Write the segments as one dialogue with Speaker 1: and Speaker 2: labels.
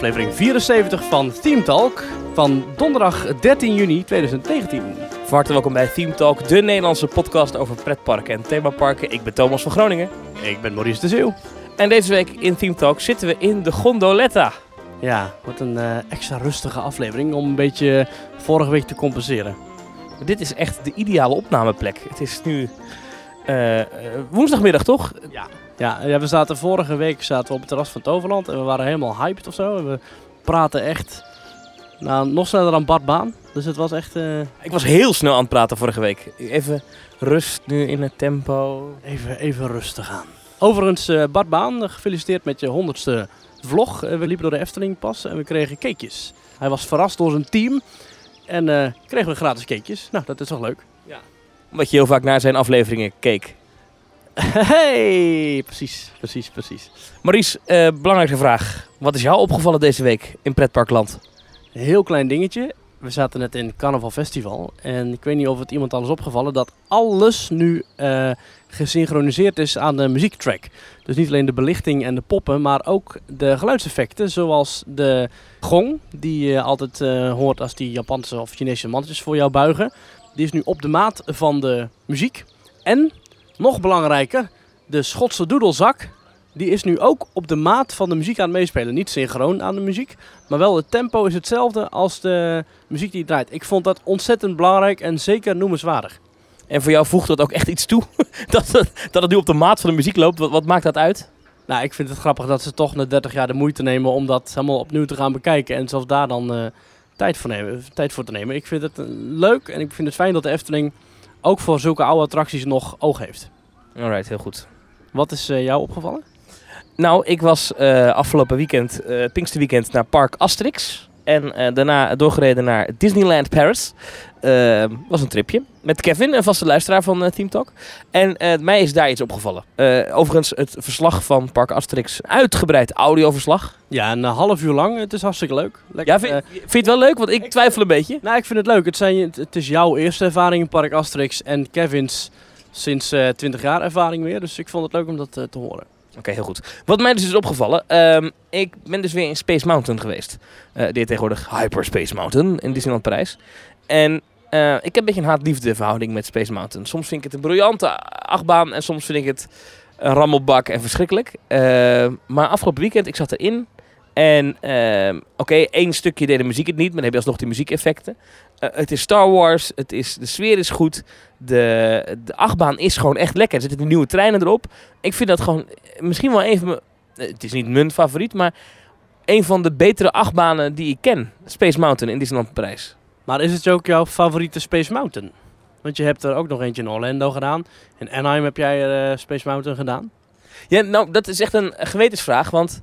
Speaker 1: aflevering 74 van Team Talk van donderdag 13 juni 2019.
Speaker 2: Van harte welkom bij Theme Talk, de Nederlandse podcast over pretparken en themaparken. Ik ben Thomas van Groningen.
Speaker 1: Ik ben Maurice de Zeeuw.
Speaker 2: En deze week in Theme Talk zitten we in de Gondoletta.
Speaker 1: Ja, wat een eh, extra rustige aflevering om een beetje vorige week te compenseren.
Speaker 2: Dit is echt de ideale opnameplek. Het is nu eh, eh, woensdagmiddag, toch?
Speaker 1: Ja. Ja, ja, we zaten vorige week zaten we op het terras van Toverland en we waren helemaal hyped of zo. En we praten echt nou, nog sneller dan Bart Baan. Dus het was echt eh,
Speaker 2: Ik was heel snel aan het praten vorige week. Even rust nu in het tempo.
Speaker 1: even, even rustig aan. Overigens, eh, Bart Baan, gefeliciteerd met je honderdste vlog. Eh, we liepen door de Efteling pas en we kregen cakejes. Hij was verrast door zijn team en kregen we gratis cakejes. Nou, dat is toch leuk?
Speaker 2: Omdat je heel vaak naar zijn afleveringen keek.
Speaker 1: Hey, precies, precies, precies.
Speaker 2: Maurice, eh, belangrijke vraag. Wat is jou opgevallen deze week in pretparkland?
Speaker 1: Heel klein dingetje. We zaten net in Carnaval Festival. En ik weet niet of het iemand al is opgevallen dat alles nu eh, gesynchroniseerd is aan de muziektrack. Dus niet alleen de belichting en de poppen, maar ook de geluidseffecten. Zoals de gong, die je altijd eh, hoort als die Japanse of Chinese mannetjes voor jou buigen. Die is nu op de maat van de muziek. En, nog belangrijker, de Schotse doedelzak. Die is nu ook op de maat van de muziek aan het meespelen. Niet synchroon aan de muziek, maar wel het tempo is hetzelfde als de muziek die draait. Ik vond dat ontzettend belangrijk en zeker noemenswaardig.
Speaker 2: En voor jou voegt dat ook echt iets toe? dat, het, dat het nu op de maat van de muziek loopt? Wat, wat maakt dat uit?
Speaker 1: Nou, ik vind het grappig dat ze toch na 30 jaar de moeite nemen om dat helemaal opnieuw te gaan bekijken. En zelfs daar dan eh, tijd, voor nemen, tijd voor te nemen. Ik vind het eh, leuk en ik vind het fijn dat de Efteling ook voor zulke oude attracties nog oog heeft.
Speaker 2: Alright, heel goed.
Speaker 1: Wat is eh, jou opgevallen?
Speaker 2: Nou, ik was eh, afgelopen weekend, eh Pinksterweekend, naar Park Asterix. En eh, daarna doorgereden naar Disneyland Paris. Eh, was een tripje. Met Kevin, een vaste luisteraar van eh, Team Talk. En eh, mij is daar iets opgevallen. Overigens, het verslag van Park Asterix, uitgebreid audioverslag.
Speaker 1: Ja, een half uur lang. Het is hartstikke leuk. Lekker,
Speaker 2: Ja, vind, vind je het wel leuk? Want ik twijfel een beetje.
Speaker 1: Nou, ik vind het leuk. Het, zijn, het- is jouw eerste ervaring in Park Asterix en Kevin's sinds eh 20 jaar ervaring weer. Dus ik vond het leuk om dat te horen.
Speaker 2: Oké, heel goed. Wat mij dus is opgevallen, ehm, ik ben dus weer in Space Mountain geweest. Eh die heet tegenwoordig Hyperspace Mountain in Disneyland Parijs. En eh, ik heb een beetje een haat-liefde verhouding met Space Mountain. Soms vind ik het een briljante achtbaan en soms vind ik het een rammelbak en verschrikkelijk. Eh, maar afgelopen weekend, ik zat erin. En ehm, oké, één stukje deed de muziek het niet, maar dan heb je alsnog die muziekeffecten. Eh, het is Star Wars, het is, de sfeer is goed. De, de achtbaan is gewoon echt lekker. Er zitten nieuwe treinen erop. Ik vind dat gewoon misschien wel een van mijn... eh, Het is niet mijn favoriet, maar een van de betere achtbanen die ik ken. Space Mountain in Disneyland Parijs.
Speaker 1: Maar is het ook jouw favoriete Space Mountain? Want je hebt er ook nog eentje in Orlando gedaan. In Anaheim heb jij eh, Space Mountain gedaan.
Speaker 2: Ja, nou, dat is echt een gewetensvraag, want...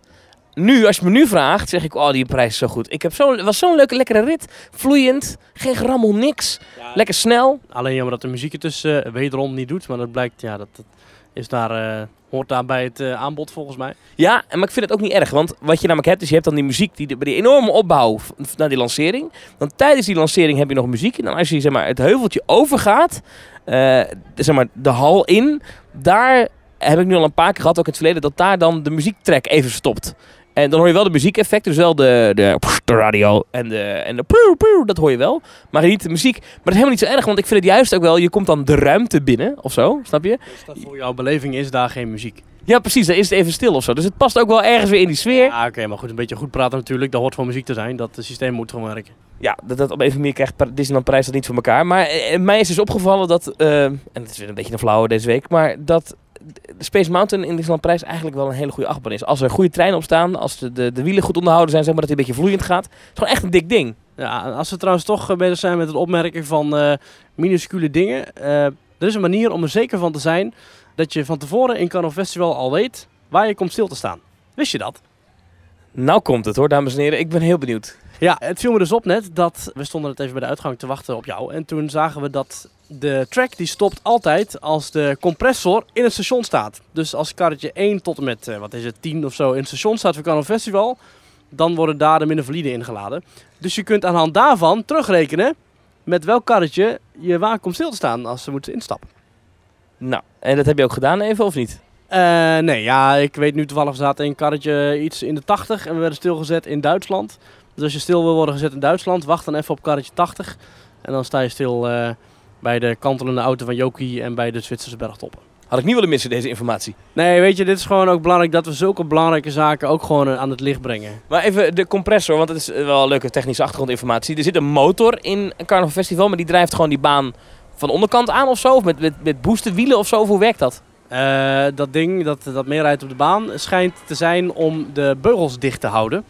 Speaker 2: Nu, als je me nu vraagt, zeg ik, oh, die prijs is zo goed. Ik heb zo, het was zo'n leuke, lekkere rit. Vloeiend, geen gerammel, niks. Lekker snel.
Speaker 1: Alleen jammer dat de muziek het dus eh, wederom niet doet. Maar dat blijkt, ja, dat, dat is daar, eh, hoort daar bij het eh, aanbod volgens mij.
Speaker 2: Ja, maar ik vind het ook niet erg. Want wat je namelijk hebt, is je hebt dan die muziek, die, bij die enorme opbouw naar die lancering. Dan tijdens die lancering heb je nog muziek. En dan als je zeg maar, het heuveltje overgaat, zeg maar, de hal in, daar heb ik nu al een paar keer gehad, ook in het verleden, dat daar dan de muziektrack even stopt. En dan hoor je wel de muziekeffecten, dus wel de, de, de radio en de, en de dat hoor je wel. Maar niet de muziek. Maar dat is helemaal niet zo erg, want ik vind het juist ook wel, je komt dan de ruimte binnen, of zo, snap je?
Speaker 1: Dus dat voor jouw beleving is daar geen muziek.
Speaker 2: Ja, precies, dan is het even stil of zo. Dus het past ook wel ergens weer in die sfeer.
Speaker 1: Ah, oké, maar goed, een beetje goed praten natuurlijk. Dat hoort van muziek te zijn. Dat het systeem moet gewoon werken.
Speaker 2: Ja, dat, dat op een manier krijgt Disneyland Parijs dat niet voor elkaar. Maar eh, mij is dus opgevallen dat, eh, en het is weer een beetje een flauwe deze week, maar dat de Space Mountain in Disneyland eigenlijk wel een hele goede achtbaan is. Als er goede treinen op staan, als de, de, de wielen goed onderhouden zijn, zeg maar dat hij een beetje vloeiend gaat. Het is gewoon echt een dik ding.
Speaker 1: Ja, als we trouwens toch eh, bezig zijn met het opmerken van eh, minuscule dingen. eh, er is een manier om er zeker van te zijn dat je van tevoren in Carnival Festival al weet waar je komt stil te staan. Wist je dat?
Speaker 2: Nou komt het hoor, dames en heren. Ik ben heel benieuwd.
Speaker 1: Ja, het viel me dus op net dat we stonden het even bij de uitgang te wachten op jou. En toen zagen we dat de track die stopt altijd als de compressor in het station staat. Dus als karretje 1 tot en met, eh, wat is het, 10 of zo in het station staat voor Carnival Festival, dan worden daar de minder valide ingeladen. Dus je kunt aan de hand daarvan terugrekenen met welk karretje je waar komt stil te staan als ze moeten instappen.
Speaker 2: Nou, en dat heb je ook gedaan even, of niet?
Speaker 1: Eh, nee, ja, ik weet nu toevallig staat een karretje iets in de 80 en we werden stilgezet in Duitsland. Dus als je stil wil worden gezet in Duitsland, wacht dan even op karretje 80. En dan sta je stil eh, bij de kantelende auto van Joki en bij de Zwitserse bergtoppen.
Speaker 2: Had ik niet willen missen, deze informatie.
Speaker 1: Nee, weet je, dit is gewoon ook belangrijk dat we zulke belangrijke zaken ook gewoon eh, aan het licht brengen.
Speaker 2: Maar even de compressor, want het is wel leuke technische achtergrondinformatie. Er zit een motor in een Carnaval Festival, maar die drijft gewoon die baan van de onderkant aan of zo? Of met, met, met boostenwielen of zo? Of hoe werkt dat?
Speaker 1: Eh, dat ding dat, dat meer rijdt op de baan schijnt te zijn om de beugels dicht te houden.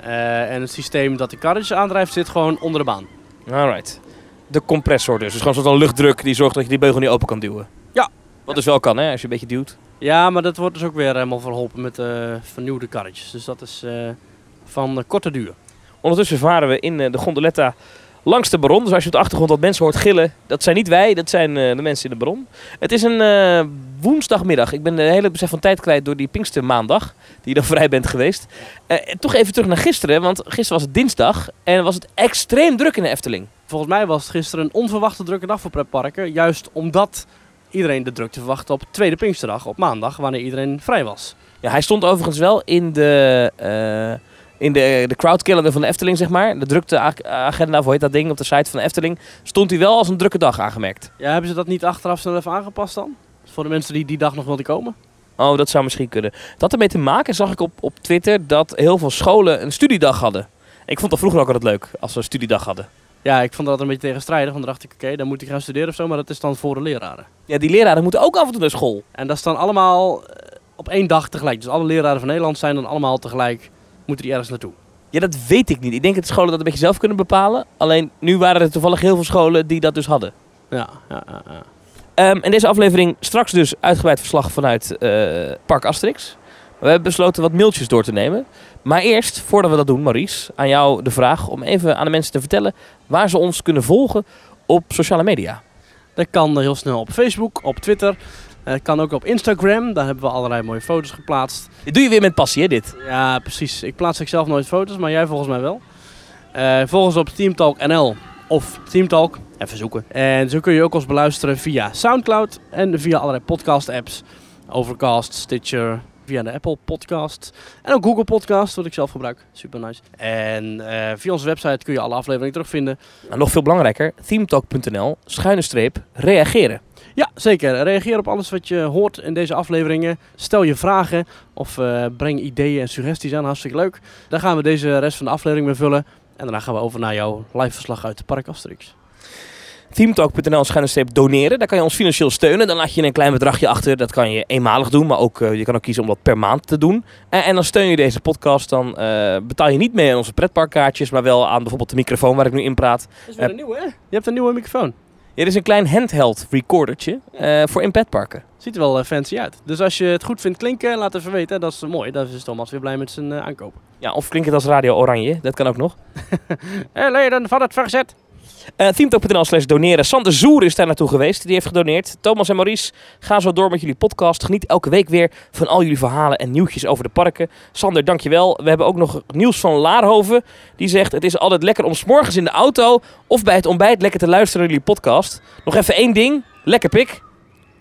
Speaker 1: Eh, en het systeem dat de karretjes aandrijft zit gewoon onder de baan.
Speaker 2: Alright. De compressor dus. Dus gewoon zo'n luchtdruk die zorgt dat je die beugel niet open kan duwen.
Speaker 1: Ja.
Speaker 2: Wat dus wel kan, hè, als je een beetje duwt.
Speaker 1: Ja, maar dat wordt dus ook weer helemaal verholpen met eh, vernieuwde karretjes. Dus dat is eh, van korte duur.
Speaker 2: Ondertussen varen we in de gondoletta langs de Baron. Dus als je op de achtergrond wat mensen hoort gillen, dat zijn niet wij, dat zijn eh, de mensen in de Baron. Het is een eh, woensdagmiddag. Ik ben de hele besef van tijd kwijt door die Pinkstermaandag, die je dan vrij bent geweest. Eh, toch even terug naar gisteren, want gisteren was het dinsdag en was het extreem druk in de Efteling.
Speaker 1: Volgens mij was het gisteren een onverwachte drukke dag voor pretparken. Juist omdat iedereen de drukte verwachtte op tweede Pinksterdag, op maandag, wanneer iedereen vrij was.
Speaker 2: Ja, hij stond overigens wel in de, eh in de, de crowdcalendar van de Efteling, zeg maar. De drukte ag- agenda, of hoe heet dat ding, op de site van de Efteling. Stond hij wel als een drukke dag aangemerkt.
Speaker 1: Ja, hebben ze dat niet achteraf snel even aangepast dan? Voor de mensen die die dag nog wilden komen?
Speaker 2: Oh, dat zou misschien kunnen. Dat had ermee te maken, zag ik op, op Twitter, dat heel veel scholen een studiedag hadden. Ik vond dat vroeger ook altijd leuk, als we een studiedag hadden.
Speaker 1: Ja, ik vond dat een beetje tegenstrijdig. Want dan dacht ik, oké, dan moet ik gaan studeren of zo. Maar dat is dan voor de leraren.
Speaker 2: Ja, die leraren moeten ook af en toe naar school.
Speaker 1: En dat is dan allemaal eh, op één dag tegelijk. Dus alle leraren van Nederland zijn dan allemaal tegelijk, moeten die ergens naartoe.
Speaker 2: Ja, dat weet ik niet. Ik denk dat de scholen dat een beetje zelf kunnen bepalen. Alleen, nu waren er toevallig heel veel scholen die dat dus hadden.
Speaker 1: Ja, ja, ja. ja.
Speaker 2: Ehm, in deze aflevering straks dus uitgebreid verslag vanuit eh, Park Asterix. We hebben besloten wat mailtjes door te nemen. Maar eerst, voordat we dat doen, Maurice, aan jou de vraag om even aan de mensen te vertellen waar ze ons kunnen volgen op sociale media.
Speaker 1: Dat kan heel snel op Facebook, op Twitter. Eh, Het kan ook op Instagram. Daar hebben we allerlei mooie foto's geplaatst.
Speaker 2: Dit doe je weer met passie, hè, dit?
Speaker 1: Ja, precies. Ik plaats ik zelf nooit foto's, maar jij volgens mij wel. Eh volg ons op Teamtalk NL of Teamtalk. Even zoeken. En zo kun je ook ons beluisteren via Soundcloud en via allerlei podcast apps. Overcast, Stitcher, via de Apple Podcast. En ook Google Podcast, wat ik zelf gebruik. Super nice. En eh, via onze website kun je alle afleveringen terugvinden.
Speaker 2: Nou, nog veel belangrijker, themetalk.nl, schuine streep, reageren.
Speaker 1: Ja, zeker. Reageer op alles wat je hoort in deze afleveringen. Stel je vragen of eh, breng ideeën en suggesties aan. Hartstikke leuk. Dan gaan we deze rest van de aflevering mee vullen. En daarna gaan we over naar jouw live verslag uit de Park Asterix.
Speaker 2: Themetalk.nl schuine doneren. Daar kan je ons financieel steunen. Dan laat je een klein bedragje achter. Dat kan je eenmalig doen. Maar ook, eh, je kan ook kiezen om dat per maand te doen. En, en dan steun je deze podcast. Dan eh, betaal je niet mee aan onze pretparkkaartjes. Maar wel aan bijvoorbeeld de microfoon waar ik nu in praat.
Speaker 1: Dat is weer een nieuwe, hè? Je hebt een nieuwe microfoon.
Speaker 2: Ja, dit is een klein handheld recordertje eh, voor in petparken.
Speaker 1: Ziet er wel eh, fancy uit. Dus als je het goed vindt klinken, laat even weten. Dat is mooi. Dan is Thomas weer blij met zijn eh, aankoop.
Speaker 2: Ja, of klinkt het als radio oranje. Dat kan ook nog.
Speaker 1: Hé, leden van het verzet.
Speaker 2: Uh, Themetalk.nl slash doneren. Sander Zoer is daar naartoe geweest. Die heeft gedoneerd. Thomas en Maurice, ga zo door met jullie podcast. Geniet elke week weer van al jullie verhalen en nieuwtjes over de parken. Sander, dankjewel. We hebben ook nog nieuws van Laarhoven. Die zegt, het is altijd lekker om 's morgens in de auto of bij het ontbijt lekker te luisteren naar jullie podcast. Nog even één ding. Lekker pik.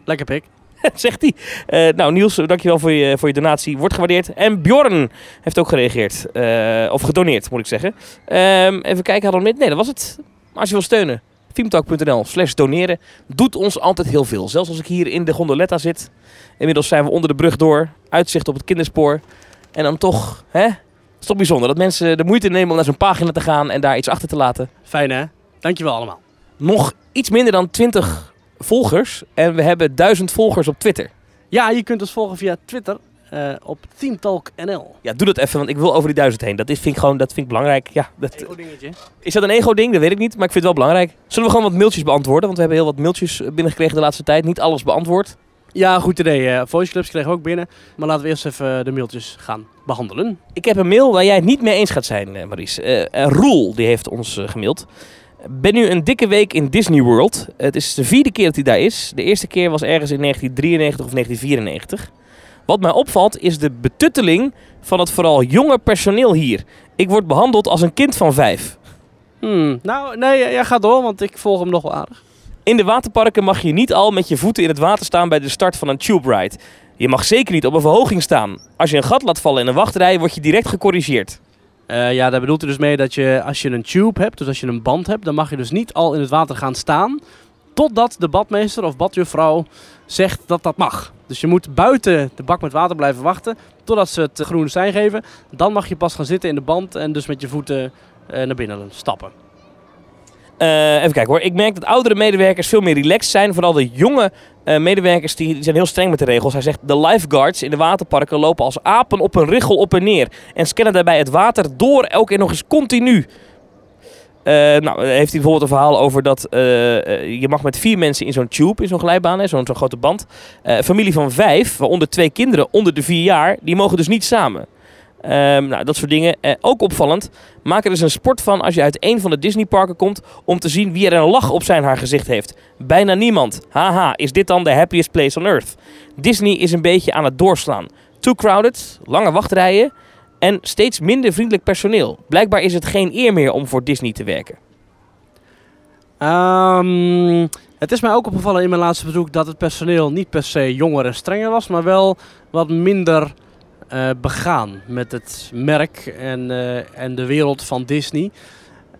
Speaker 1: Lekker pik.
Speaker 2: zegt hij. Eh, nou, Niels, dankjewel voor je, voor je donatie. Wordt gewaardeerd. En Bjorn heeft ook gereageerd. Eh, of gedoneerd, moet ik zeggen. Ehm, even kijken, hadden we met? Nee, dat was het. Maar als je wil steunen, teamtalk.nl slash doneren. Doet ons altijd heel veel. Zelfs als ik hier in de gondoletta zit. Inmiddels zijn we onder de brug door. Uitzicht op het kinderspoor. En dan toch, hè? Het is toch bijzonder dat mensen de moeite nemen om naar zo'n pagina te gaan en daar iets achter te laten.
Speaker 1: Fijn, hè? Dankjewel allemaal.
Speaker 2: Nog iets minder dan 20 volgers. En we hebben 1000 volgers op Twitter.
Speaker 1: Ja, je kunt ons volgen via Twitter eh, op TeamTalkNL.
Speaker 2: Ja, doe dat even, want ik wil over die duizend heen. Dat is, vind ik gewoon dat vind ik belangrijk. Ja, dat, is dat een ego-ding? Dat weet ik niet, maar ik vind het wel belangrijk. Zullen we gewoon wat mailtjes beantwoorden? Want we hebben heel wat mailtjes binnengekregen de laatste tijd. Niet alles beantwoord.
Speaker 1: Ja, goed idee. eh voice clips kregen we ook binnen. Maar laten we eerst even de mailtjes gaan behandelen.
Speaker 2: Ik heb een mail waar jij het niet mee eens gaat zijn, eh, Maurice. Eh, eh, Roel, die heeft ons eh, gemaild. Ben nu een dikke week in Disney World. Het is de vierde keer dat hij daar is. De eerste keer was ergens in 1993 of 1994. Wat mij opvalt is de betutteling van het vooral jonge personeel hier. Ik word behandeld als een kind van vijf.
Speaker 1: Hmm, nou, nee, jij gaat door, want ik volg hem nog wel aardig.
Speaker 2: In de waterparken mag je niet al met je voeten in het water staan bij de start van een tube ride. Je mag zeker niet op een verhoging staan. Als je een gat laat vallen in een wachtrij, word je direct gecorrigeerd.
Speaker 1: Eh, ja, daar bedoelt hij dus mee dat je als je een tube hebt, dus als je een band hebt, dan mag je dus niet al in het water gaan staan. Totdat de badmeester of badjuffrouw zegt dat dat mag. Dus je moet buiten de bak met water blijven wachten totdat ze het groene sein geven. Dan mag je pas gaan zitten in de band en dus met je voeten eh, naar binnen stappen.
Speaker 2: Eh, even kijken hoor. Ik merk dat oudere medewerkers veel meer relaxed zijn. Vooral de jonge eh, medewerkers die, die zijn heel streng met de regels. Hij zegt de lifeguards in de waterparken lopen als apen op een richel op en neer. En scannen daarbij het water door elke keer nog eens continu. Eh, nou, heeft hij bijvoorbeeld een verhaal over dat eh, eh, je mag met vier mensen in zo'n tube, in zo'n glijbaan, zo'n zo'n grote band. Familie van vijf, waaronder twee kinderen onder de vier jaar, die mogen dus niet samen. Ehm, nou, dat soort dingen. Ook opvallend. Maak er dus een sport van als je uit een van de Disneyparken komt om te zien wie er een lach op zijn haar gezicht heeft. Bijna niemand. Haha, is dit dan de happiest place on earth? Disney is een beetje aan het doorslaan. Too crowded, lange wachtrijen en steeds minder vriendelijk personeel. Blijkbaar is het geen eer meer om voor Disney te werken.
Speaker 1: Ehm, het is mij ook opgevallen in mijn laatste bezoek dat het personeel niet per se jonger en strenger was, maar wel wat minder eh, begaan met het merk en, eh, en de wereld van Disney.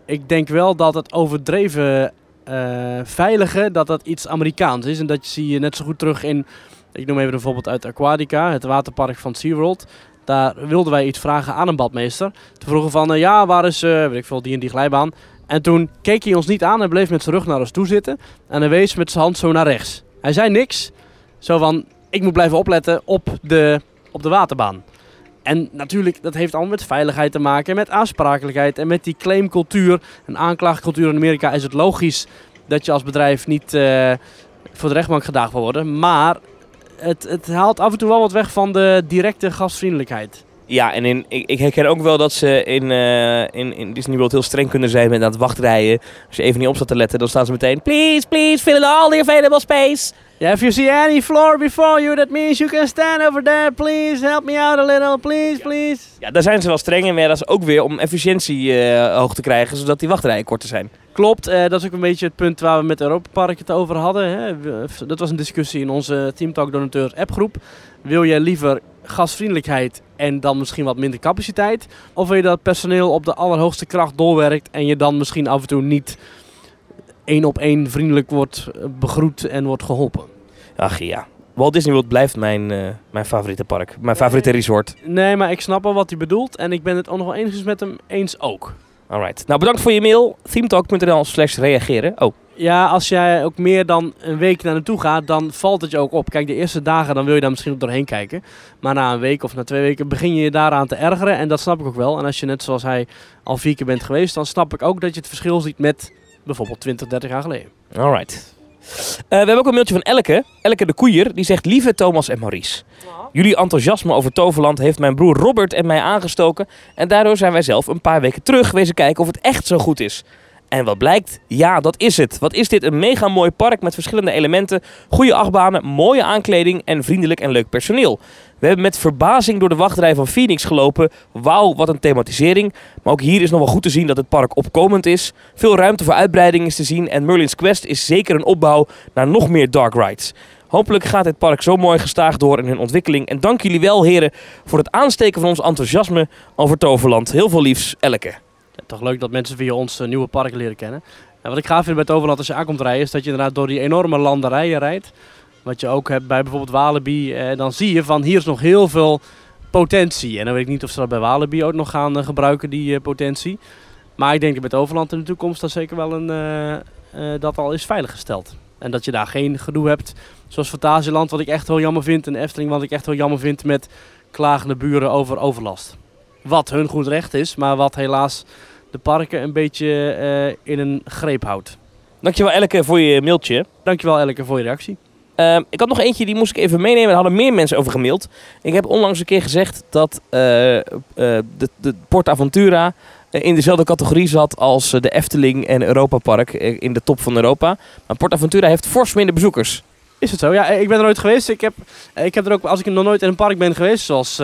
Speaker 1: Ik denk wel dat het overdreven eh, veilige, dat dat iets Amerikaans is. En dat zie je net zo goed terug in, ik noem even een voorbeeld uit Aquatica, het waterpark van SeaWorld. Daar wilden wij iets vragen aan een badmeester. Toen vroegen van, eh, ja, waar is, eh, weet ik veel, die en die glijbaan. En toen keek hij ons niet aan en bleef met zijn rug naar ons toe zitten. En hij wees met zijn hand zo naar rechts. Hij zei niks. Zo van, ik moet blijven opletten op de, op de waterbaan. En natuurlijk, dat heeft allemaal met veiligheid te maken, met aansprakelijkheid en met die claimcultuur en aanklaagcultuur in Amerika is het logisch dat je als bedrijf niet eh, voor de rechtbank gedaagd wil worden. Maar het, het haalt af en toe wel wat weg van de directe gastvriendelijkheid.
Speaker 2: Ja, en in, ik, ik herken ook wel dat ze in, eh, in, in Disney World heel streng kunnen zijn met aan het wachtrijen. Als je even niet op staat te letten, dan staan ze meteen... Please, please, fill in all the available space.
Speaker 1: Yeah, if you see any floor before you, that means you can stand over there. Please help me out a little, please, please.
Speaker 2: Ja, daar zijn ze wel streng in, maar dat is ook weer om efficiëntie eh, hoog te krijgen, zodat die wachtrijen korter zijn.
Speaker 1: Klopt, eh, dat is ook een beetje het punt waar we met Europa Park het over hadden. Hè. Dat was een discussie in onze Teamtalk Donateur appgroep. Wil je liever gasvriendelijkheid en dan misschien wat minder capaciteit? Of wil je dat personeel op de allerhoogste kracht doorwerkt en je dan misschien af en toe niet één op één vriendelijk wordt eh, begroet en wordt geholpen?
Speaker 2: Ach ja, Walt Disney World blijft mijn, eh, mijn favoriete park. Mijn favoriete resort.
Speaker 1: Nee, maar ik snap wel wat hij bedoelt en ik ben het ook nog wel enigszins met hem eens ook.
Speaker 2: Alright. Nou, bedankt voor je mail. themetalk.nl slash reageren. Oh,
Speaker 1: Ja, als jij ook meer dan een week naar naartoe gaat, dan valt het je ook op. Kijk, de eerste dagen dan wil je daar misschien ook doorheen kijken. Maar na een week of na twee weken begin je je daaraan te ergeren. En dat snap ik ook wel. En als je net zoals hij al vier keer bent geweest, dan snap ik ook dat je het verschil ziet met bijvoorbeeld 20, 30 jaar geleden.
Speaker 2: alright. Eh, we hebben ook een mailtje van Elke. Elke de Koeier. Die zegt... Lieve Thomas en Maurice. Jullie enthousiasme over Toverland heeft mijn broer Robert en mij aangestoken. En daardoor zijn wij zelf een paar weken terug wezen kijken of het echt zo goed is. En wat blijkt? Ja, dat is het. Wat is dit een mega mooi park met verschillende elementen, goede achtbanen, mooie aankleding en vriendelijk en leuk personeel. We hebben met verbazing door de wachtrij van Phoenix gelopen. Wauw, wat een thematisering. Maar ook hier is nog wel goed te zien dat het park opkomend is. Veel ruimte voor uitbreiding is te zien. En Merlin's Quest is zeker een opbouw naar nog meer dark rides. Hopelijk gaat dit park zo mooi gestaag door in hun ontwikkeling. En dank jullie wel, heren, voor het aansteken van ons enthousiasme over Toverland. Heel veel liefs, Elke.
Speaker 1: Toch leuk dat mensen via ons eh, nieuwe park leren kennen. En wat ik gaaf vind bij Toverland als je aankomt rijden, is dat je inderdaad door die enorme landerijen rijdt. Wat je ook hebt bij bijvoorbeeld Walibi. Eh, dan zie je van hier is nog heel veel potentie. En dan weet ik niet of ze dat bij Walibi ook nog gaan eh, gebruiken, die potentie. Maar ik denk dat met Toverland in de toekomst dat zeker wel een, eh, dat al is veiliggesteld. En dat je daar geen gedoe hebt, zoals Fantasieland, wat ik echt heel jammer vind. En Efteling, wat ik echt heel jammer vind met klagende buren over overlast. Wat hun goed recht is, maar wat helaas de parken een beetje eh, in een greep houdt.
Speaker 2: Dankjewel, Elke, voor je mailtje.
Speaker 1: Dankjewel Elke voor je reactie.
Speaker 2: Ehm, ik had nog eentje, die moest ik even meenemen. Daar hadden meer mensen over gemaild. Ik heb onlangs een keer gezegd dat eh, eh, de, de Port Aventura in dezelfde categorie zat als de Efteling en Europa Park in de top van Europa. Maar Port Aventura heeft fors minder bezoekers.
Speaker 1: Is het zo? Ja, ik ben er nooit geweest. Ik heb, ik heb er ook, als ik nog nooit in een park ben geweest, zoals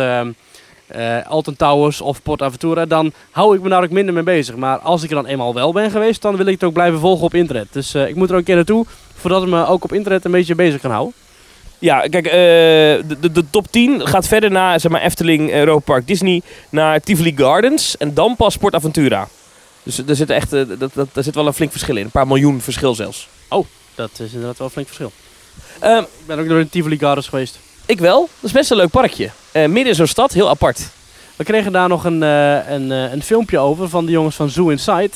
Speaker 1: eh, Alton Towers of Port Aventura, dan hou ik me daar ook minder mee bezig. Maar als ik er dan eenmaal wel ben geweest, dan wil ik het ook blijven volgen op internet. Dus eh, ik moet er ook een keer naartoe. Voordat ik me ook op internet een beetje bezig kan houden.
Speaker 2: Ja, kijk, eh, de, de, de top 10 gaat verder naar zeg maar, Efteling, Europa Park, Disney, naar Tivoli Gardens en dan pas Sportaventura. Dus er zit echt dat, dat, daar zit wel een flink verschil in. Een paar miljoen verschil zelfs.
Speaker 1: Dat is inderdaad wel een flink verschil.
Speaker 2: Ehm,
Speaker 1: Ik ben ook door in Tivoli Gardens geweest.
Speaker 2: ik wel. Dat is best een leuk parkje. Eh, midden in zo'n stad, heel apart.
Speaker 1: We kregen daar nog een, eh, een, eh, een filmpje over van de jongens van Zoo Inside.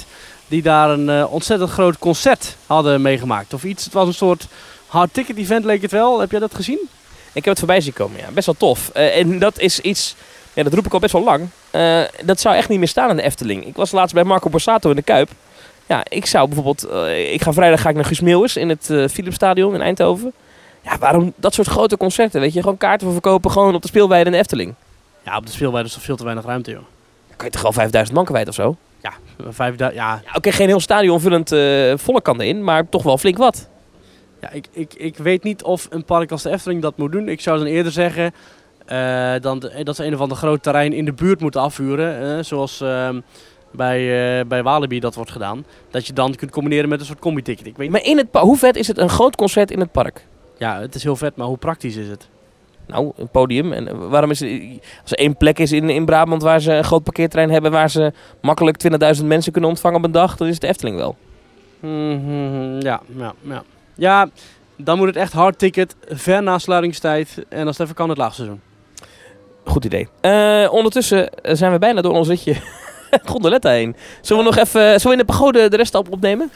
Speaker 1: Die daar een ontzettend groot concert hadden meegemaakt. Of iets. Het was een soort hard ticket event leek het wel. Heb jij dat gezien?
Speaker 2: Ik heb het voorbij zien komen, ja. Best wel tof. En dat is iets, ja, dat roep ik al best wel lang. Dat zou echt niet meer staan in de Efteling. Ik was laatst bij Marco Borsato in de Kuip. Ja, ik zou bijvoorbeeld, ik ga vrijdag ga ik naar Guus Meeuwis in het Philipsstadion in Eindhoven. Ja, waarom dat soort grote concerten, weet je? Gewoon kaarten voor verkopen, gewoon op de speelweide in de Efteling.
Speaker 1: Ja, op de speelweide is toch veel te weinig ruimte, joh.
Speaker 2: Dan kan je toch wel 5000 man kwijt of zo?
Speaker 1: Ja, vijf da- ja,
Speaker 2: Ja, oké, geen heel stadionvullend eh volle kan erin, maar toch wel flink wat.
Speaker 1: ja ik, ik, ik weet niet of een park als de Efteling dat moet doen. Ik zou dan eerder zeggen eh, dan de- dat ze een of ander groot terrein in de buurt moeten afvuren. eh, zoals ehm, bij, eh, bij Walibi dat wordt gedaan. Dat je dan kunt combineren met een soort combi-ticket. Ik weet
Speaker 2: Maar in het hoe vet is het een groot concert in het park?
Speaker 1: Ja, het is heel vet, maar hoe praktisch is het?
Speaker 2: Nou, een podium. En eh, waarom is er, als er één plek is in, in Brabant waar ze een groot parkeerterrein hebben waar ze makkelijk 20.000 mensen kunnen ontvangen op een dag, dan is het Efteling wel.
Speaker 1: Mhm, ja, ja, ja. Ja, dan moet het echt hard ticket, ver na sluitingstijd. En als het even kan, het laagseizoen.
Speaker 2: Goed idee. Eh, ondertussen eh, zijn we bijna door ons ritje Gondoletta heen. Zullen we nog even, zullen we in de pagode de rest op opnemen?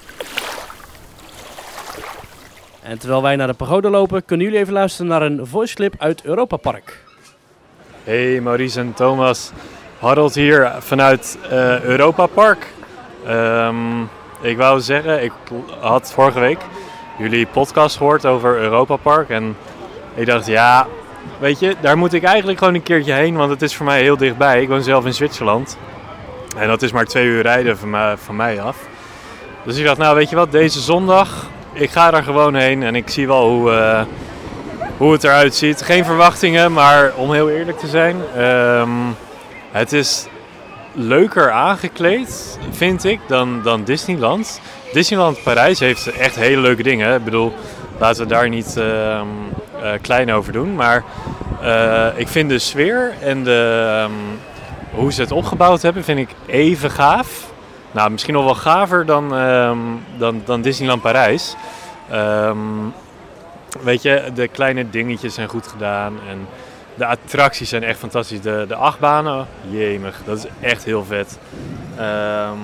Speaker 1: En terwijl wij naar de pagode lopen, kunnen jullie even luisteren naar een voice clip uit Europa Park.
Speaker 3: Hey Maurice en Thomas. Harold hier vanuit eh, Europa Park. Ehm, ik wou zeggen, ik had vorige week jullie podcast gehoord over Europa Park. En ik dacht, ja, weet je, daar moet ik eigenlijk gewoon een keertje heen. Want het is voor mij heel dichtbij. Ik woon zelf in Zwitserland. En dat is maar twee uur rijden van mij, van mij af. Dus ik dacht, nou weet je wat, deze zondag, ik ga daar gewoon heen. En ik zie wel hoe... eh, hoe het eruit ziet. Geen verwachtingen, maar om heel eerlijk te zijn, ehm, het is leuker aangekleed, vind ik, dan, dan Disneyland. Disneyland Parijs heeft echt hele leuke dingen. Ik bedoel, laten we daar niet ehm, eh, klein over doen. Maar eh, ik vind de sfeer en de, ehm, hoe ze het opgebouwd hebben, vind ik even gaaf. Nou, misschien nog wel gaver dan, ehm, dan, dan Disneyland Parijs. Ehm, weet je, de kleine dingetjes zijn goed gedaan. En de attracties zijn echt fantastisch. De, de achtbanen, jemig, dat is echt heel vet. Ehm,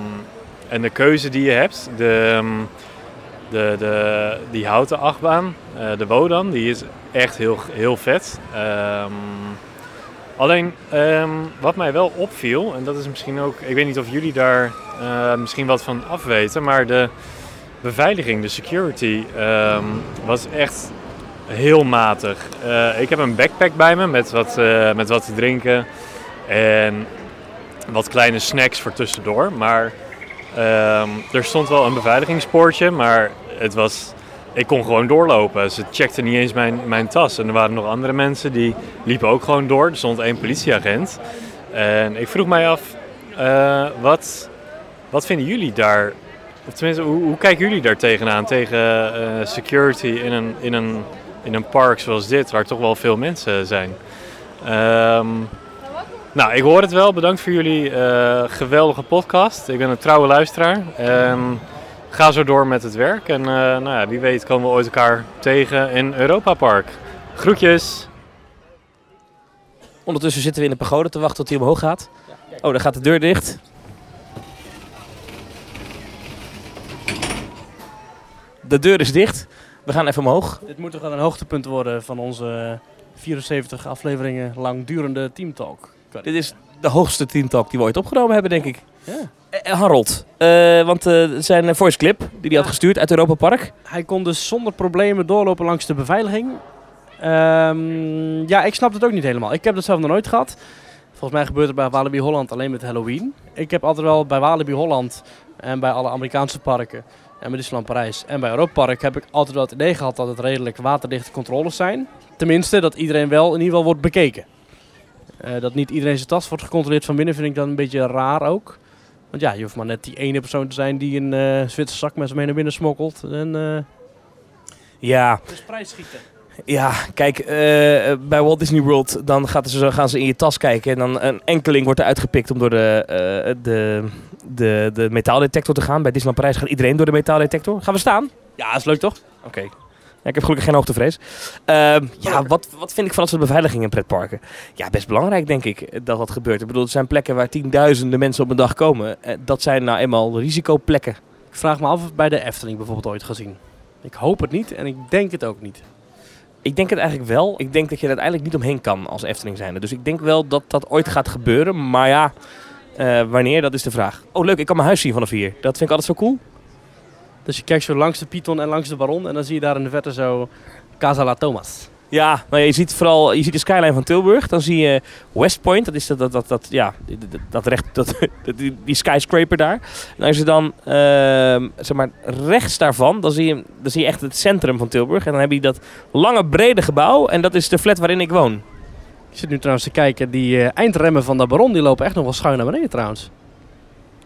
Speaker 3: en de keuze die je hebt, de, de, de, die houten achtbaan, eh, de Wodan, die is echt heel, heel vet. Alleen, ehm, wat mij wel opviel, en dat is misschien ook, ik weet niet of jullie daar eh, misschien wat van afweten, maar de beveiliging, de security, ehm, was echt heel matig. Eh, ik heb een backpack bij me met wat, eh, met wat te drinken en wat kleine snacks voor tussendoor. Maar ehm, er stond wel een beveiligingspoortje, maar het was, ik kon gewoon doorlopen. Ze checkten niet eens mijn, mijn tas. En er waren nog andere mensen die liepen ook gewoon door. Er stond één politieagent. En ik vroeg mij af, eh, wat, wat vinden jullie daar? Of tenminste, hoe, hoe kijken jullie daar tegenaan? Tegen eh, security in een, in, een, in een park zoals dit, waar toch wel veel mensen zijn. Ehm, nou, ik hoor het wel. Bedankt voor jullie eh, geweldige podcast. Ik ben een trouwe luisteraar. En ga zo door met het werk. En eh, nou ja, wie weet komen we ooit elkaar tegen in Europa Park. Groetjes!
Speaker 2: Ondertussen zitten we in de pagode te wachten tot hij omhoog gaat. Oh, daar gaat de deur dicht. De deur is dicht. We gaan even omhoog.
Speaker 1: Dit moet toch wel een hoogtepunt worden van onze 74 afleveringen lang durende teamtalk.
Speaker 2: Dit is de hoogste teamtalk die we ooit opgenomen hebben, denk ik.
Speaker 1: Ja.
Speaker 2: Eh, eh, Harold, eh, want zijn voice clip die hij had gestuurd uit Europa Park.
Speaker 1: Hij kon dus zonder problemen doorlopen langs de beveiliging. Ehm, ja, ik snap het ook niet helemaal. Ik heb dat zelf nog nooit gehad. Volgens mij gebeurt het bij Walibi Holland alleen met Halloween. Ik heb altijd wel bij Walibi Holland en bij alle Amerikaanse parken en bij Disneyland Parijs en bij Europa Park heb ik altijd wel het idee gehad dat het redelijk waterdichte controles zijn. Tenminste, dat iedereen wel in ieder geval wordt bekeken. Dat niet iedereen zijn tas wordt gecontroleerd van binnen vind ik dan een beetje raar ook. Want ja, je hoeft maar net die ene persoon te zijn die een eh Zwitser zakmes mee naar binnen smokkelt. En, eh,
Speaker 2: Ja,
Speaker 1: Dus prijsschieten.
Speaker 2: ja kijk, eh, bij Walt Disney World dan gaat ze, gaan ze in je tas kijken en dan een enkeling wordt er uitgepikt om door de, de, de, de metaaldetector te gaan. Bij Disneyland Parijs gaat iedereen door de metaaldetector. Gaan we staan?
Speaker 1: Ja, is leuk toch?
Speaker 2: Oké. Ik heb gelukkig geen hoogtevrees. Ehm, ja, wat, wat vind ik van dat soort beveiliging in pretparken? Ja, best belangrijk denk ik dat dat gebeurt. Ik bedoel, er zijn plekken waar tienduizenden mensen op een dag komen. Eh, dat zijn nou eenmaal risicoplekken.
Speaker 1: Ik vraag me af of het bij de Efteling bijvoorbeeld ooit gezien. Ik hoop het niet en ik denk het ook niet.
Speaker 2: Ik denk het eigenlijk wel. Ik denk dat je er uiteindelijk niet omheen kan als Efteling zijnde. Dus ik denk wel dat dat ooit gaat gebeuren. Maar ja, eh, wanneer, dat is de vraag. Oh leuk, ik kan mijn huis zien vanaf hier. Dat vind ik altijd zo cool.
Speaker 1: Dus je kijkt zo langs de Python en langs de Baron en dan zie je daar in de verte zo Casa La Thomas.
Speaker 2: Ja, nou je ziet vooral je ziet de skyline van Tilburg. Dan zie je West Point, dat is dat, dat, dat, dat ja, dat, recht, dat, die, die skyscraper daar. En als je dan ehm, zeg maar, rechts daarvan, dan zie, je, dan zie je echt het centrum van Tilburg. En dan heb je dat lange, brede gebouw. En dat is de flat waarin ik woon.
Speaker 1: Ik zit nu trouwens te kijken, die eh, eindremmen van de Baron die lopen echt nog wel schuin naar beneden trouwens.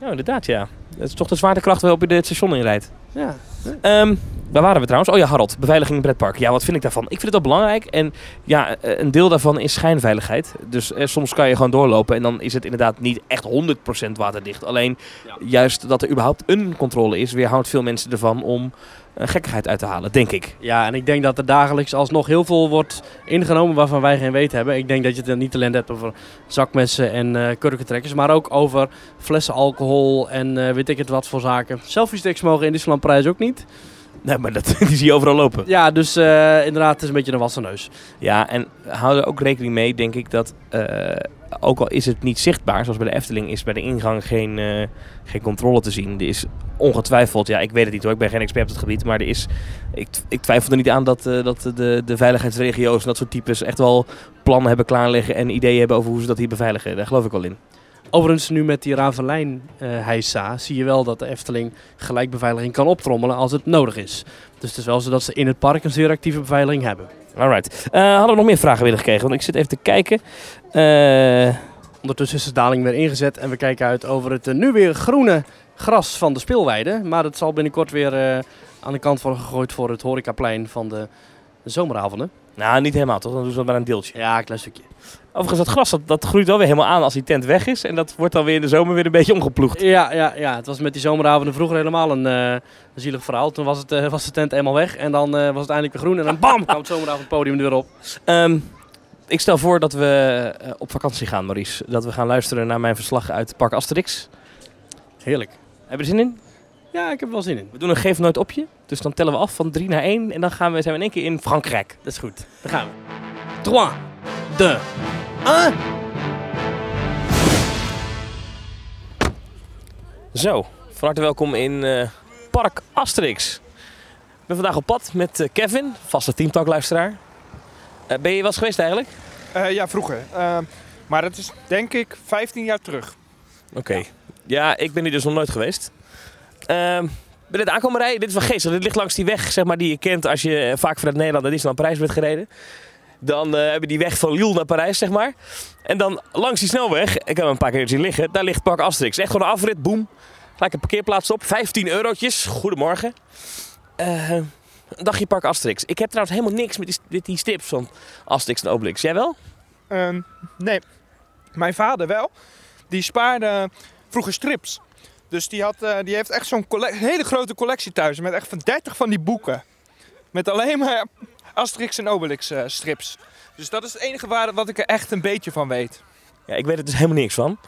Speaker 2: Ja, inderdaad, ja. Dat is toch de zwaartekracht waarop je het station inrijdt.
Speaker 1: Ja.
Speaker 2: Ehm waar waren we trouwens? Oh ja, Harold. Beveiliging in pretpark. Ja, wat vind ik daarvan? Ik vind het wel belangrijk. En ja, eh, een deel daarvan is schijnveiligheid. Dus eh, soms kan je gewoon doorlopen en dan is het inderdaad niet echt 100% waterdicht. Alleen
Speaker 1: Ja.
Speaker 2: juist dat er überhaupt een controle is, weerhoudt veel mensen ervan om gekkigheid uit te halen, denk ik.
Speaker 1: ja, en ik denk dat er dagelijks alsnog heel veel wordt ingenomen waarvan wij geen weet hebben. Ik denk dat je het niet alleen hebt over zakmessen en eh kurkentrekkers, maar ook over flessen alcohol en eh, weet ik het wat voor zaken. Selfie sticks mogen in Disneyland Prijs ook niet.
Speaker 2: Nee, maar dat, die zie je overal lopen.
Speaker 1: Ja, dus eh, inderdaad, het is een beetje een wassen neus.
Speaker 2: Ja, en hou er ook rekening mee, denk ik, dat eh, ook al is het niet zichtbaar, zoals bij de Efteling, is bij de ingang geen, eh, geen controle te zien. Er is ongetwijfeld, ja, ik weet het niet hoor, ik ben geen expert op het gebied, maar er is, ik, ik twijfel er niet aan dat, dat de, de veiligheidsregio's en dat soort types echt wel plannen hebben klaarliggen en ideeën hebben over hoe ze dat hier beveiligen. Daar geloof ik wel in.
Speaker 1: Overigens, nu met die Ravelijn heisa zie je wel dat de Efteling gelijk beveiliging kan optrommelen als het nodig is. Dus het is wel zo dat ze in het park een zeer actieve beveiliging hebben.
Speaker 2: Alright. Eh, hadden we nog meer vragen willen gekregen? Want ik zit even te kijken. Eh,
Speaker 1: Ondertussen is de daling weer ingezet en we kijken uit over het nu weer groene gras van de speelweide. Maar het zal binnenkort weer aan de kant worden gegooid voor het horecaplein van de zomeravonden.
Speaker 2: nou, niet helemaal toch? Dan doen ze dat maar een deeltje.
Speaker 1: Ja, een klein stukje.
Speaker 2: Overigens, dat gras dat, dat groeit wel weer helemaal aan als die tent weg is. En dat wordt dan weer in de zomer weer een beetje omgeploegd.
Speaker 1: Ja, ja, ja, het was met die zomeravonden vroeger helemaal een, eh, een zielig verhaal. Toen was, het, eh, was de tent eenmaal weg en dan eh, was het eindelijk weer groen. En dan bam, kwam het er weer op.
Speaker 2: Ehm, ik stel voor dat we op vakantie gaan, Maurice. Dat we gaan luisteren naar mijn verslag uit Park Asterix.
Speaker 1: Heerlijk.
Speaker 2: Heb je er zin in?
Speaker 1: Ja, ik heb er wel zin in.
Speaker 2: We doen een geef nooit opje. Dus dan tellen we af van 3 naar 1. En dan gaan we, zijn we in één keer in Frankrijk.
Speaker 1: Dat is goed. Daar gaan we. 3, 2, 1.
Speaker 2: Zo, van harte welkom in eh, Park Asterix. Ik ben vandaag op pad met eh, Kevin, vaste teamtalk-luisteraar. Eh, ben je wel eens geweest eigenlijk?
Speaker 4: Ja, vroeger. Eh, maar dat is denk ik 15 jaar terug.
Speaker 2: Oké. Ja, ik ben hier dus nog nooit geweest. Ehm ben dit aankomen rijden? Dit is wel geestig. Dit ligt langs die weg zeg maar, die je kent als je vaak vanuit Nederland naar Disneyland Parijs bent gereden. Dan eh heb je die weg van Lille naar Parijs, zeg maar. En dan langs die snelweg, ik heb hem een paar keer zien liggen, daar ligt Park Asterix. Echt gewoon een afrit, boem. Gelijk een parkeerplaats op, 15 eurotjes. Goedemorgen. Eh, een dagje Park Asterix. Ik heb trouwens helemaal niks met die, met die stips van Asterix en Obelix. Jij wel?
Speaker 4: Ehm, nee, mijn vader wel. Die spaarde vroeger strips. Dus die, had, eh, die heeft echt zo'n hele grote collectie thuis. Met echt van 30 van die boeken. Met alleen maar Asterix en Obelix eh, strips. Dus dat is het enige waar, wat ik er echt een beetje van weet.
Speaker 2: Ja, ik weet er dus helemaal niks van.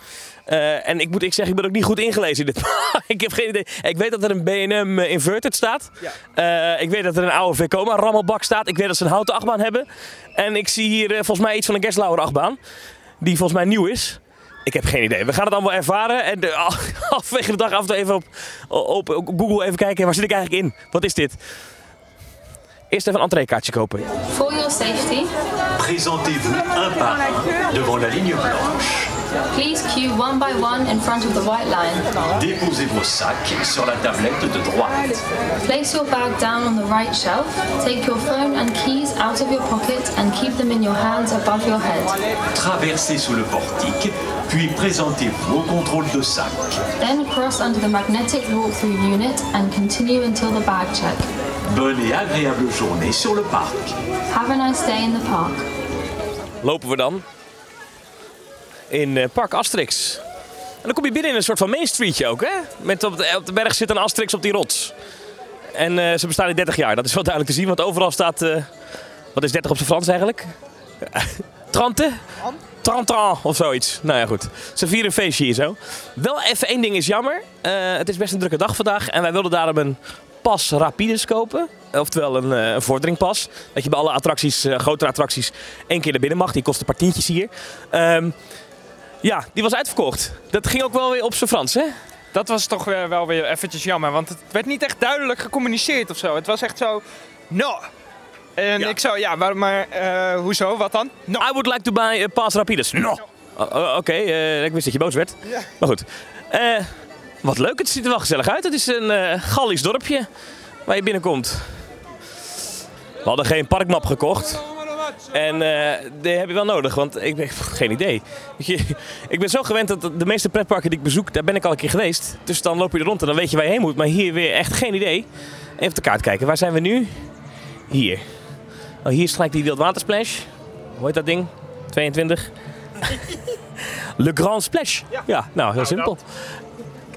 Speaker 2: Eh, en ik moet ik zeggen, ik ben ook niet goed ingelezen in dit. ik heb geen idee. Ik weet dat er een B&M eh, Inverted staat.
Speaker 4: Ja.
Speaker 2: Ik weet dat er een oude Vekoma rammelbak staat. Ik weet dat ze een houten achtbaan hebben. En ik zie hier volgens mij iets van een Gerstlauer achtbaan. Die volgens mij nieuw is. Ik heb geen idee. We gaan het allemaal ervaren. En de, halverwege de dag af en toe even op, op, op Google even kijken. Waar zit ik eigenlijk in? Wat is dit? Eerst even een entreekaartje kopen.
Speaker 5: For your safety,
Speaker 6: Présentez-vous un par un devant la ligne blanche.
Speaker 5: please queue one by one in front of the white line.
Speaker 6: Déposez vos sacs sur la tablette de droite.
Speaker 5: Place your bag down on the right shelf. Take your phone and keys out of your pocket and keep them in your hands above your head.
Speaker 6: Traversez sous le portique, puis présentez-vous au contrôle de sac.
Speaker 5: Then cross under the magnetic walk-through unit and continue until the bag check.
Speaker 6: Bonne et agréable journée sur le parc.
Speaker 5: Have a nice day in the park.
Speaker 2: lopen we dan in eh, Park Asterix. En dan kom je binnen in een soort van Main Streetje ook, hè? Met op, de, op de berg zit een Asterix op die rots. En eh, ze bestaan in 30 jaar. Dat is wel duidelijk te zien, want overal staat... eh, wat is 30 op zijn Frans eigenlijk? Trente? Trente ans of zoiets. Nou ja, goed. Ze vieren een feestje hier zo. Wel even één ding is jammer. Eh, het is best een drukke dag vandaag. En wij wilden daarom een pas rapides kopen. Oftewel een, eh, een vorderingpas. Dat je bij alle attracties, eh, grotere attracties, één keer naar binnen mag. Die kost een paar tientjes hier. Ehm, ja, die was uitverkocht. Dat ging ook wel weer op zijn Frans, hè?
Speaker 4: Dat was toch weer, wel weer eventjes jammer, want het werd niet echt duidelijk gecommuniceerd of zo. Het was echt zo, no. En
Speaker 2: Ja.
Speaker 4: ik zo, ja, maar, maar eh, hoezo, wat dan? No.
Speaker 2: I would like to buy a pass rapides. No. Oké, eh, ik wist dat je boos werd.
Speaker 4: Ja.
Speaker 2: Maar goed. Eh, wat leuk, het ziet er wel gezellig uit. Het is een eh Gallisch dorpje waar je binnenkomt. We hadden geen parkmap gekocht. En eh, die heb je wel nodig, want ik heb geen idee. Ik ben zo gewend dat de meeste pretparken die ik bezoek, daar ben ik al een keer geweest. Dus dan loop je er rond en dan weet je waar je heen moet. Maar hier weer echt geen idee. Even op de kaart kijken, waar zijn we nu? Hier. Oh, hier is gelijk die Wildwatersplash. Hoe heet dat ding? 22. Le Grand Splash. Ja, nou, heel simpel.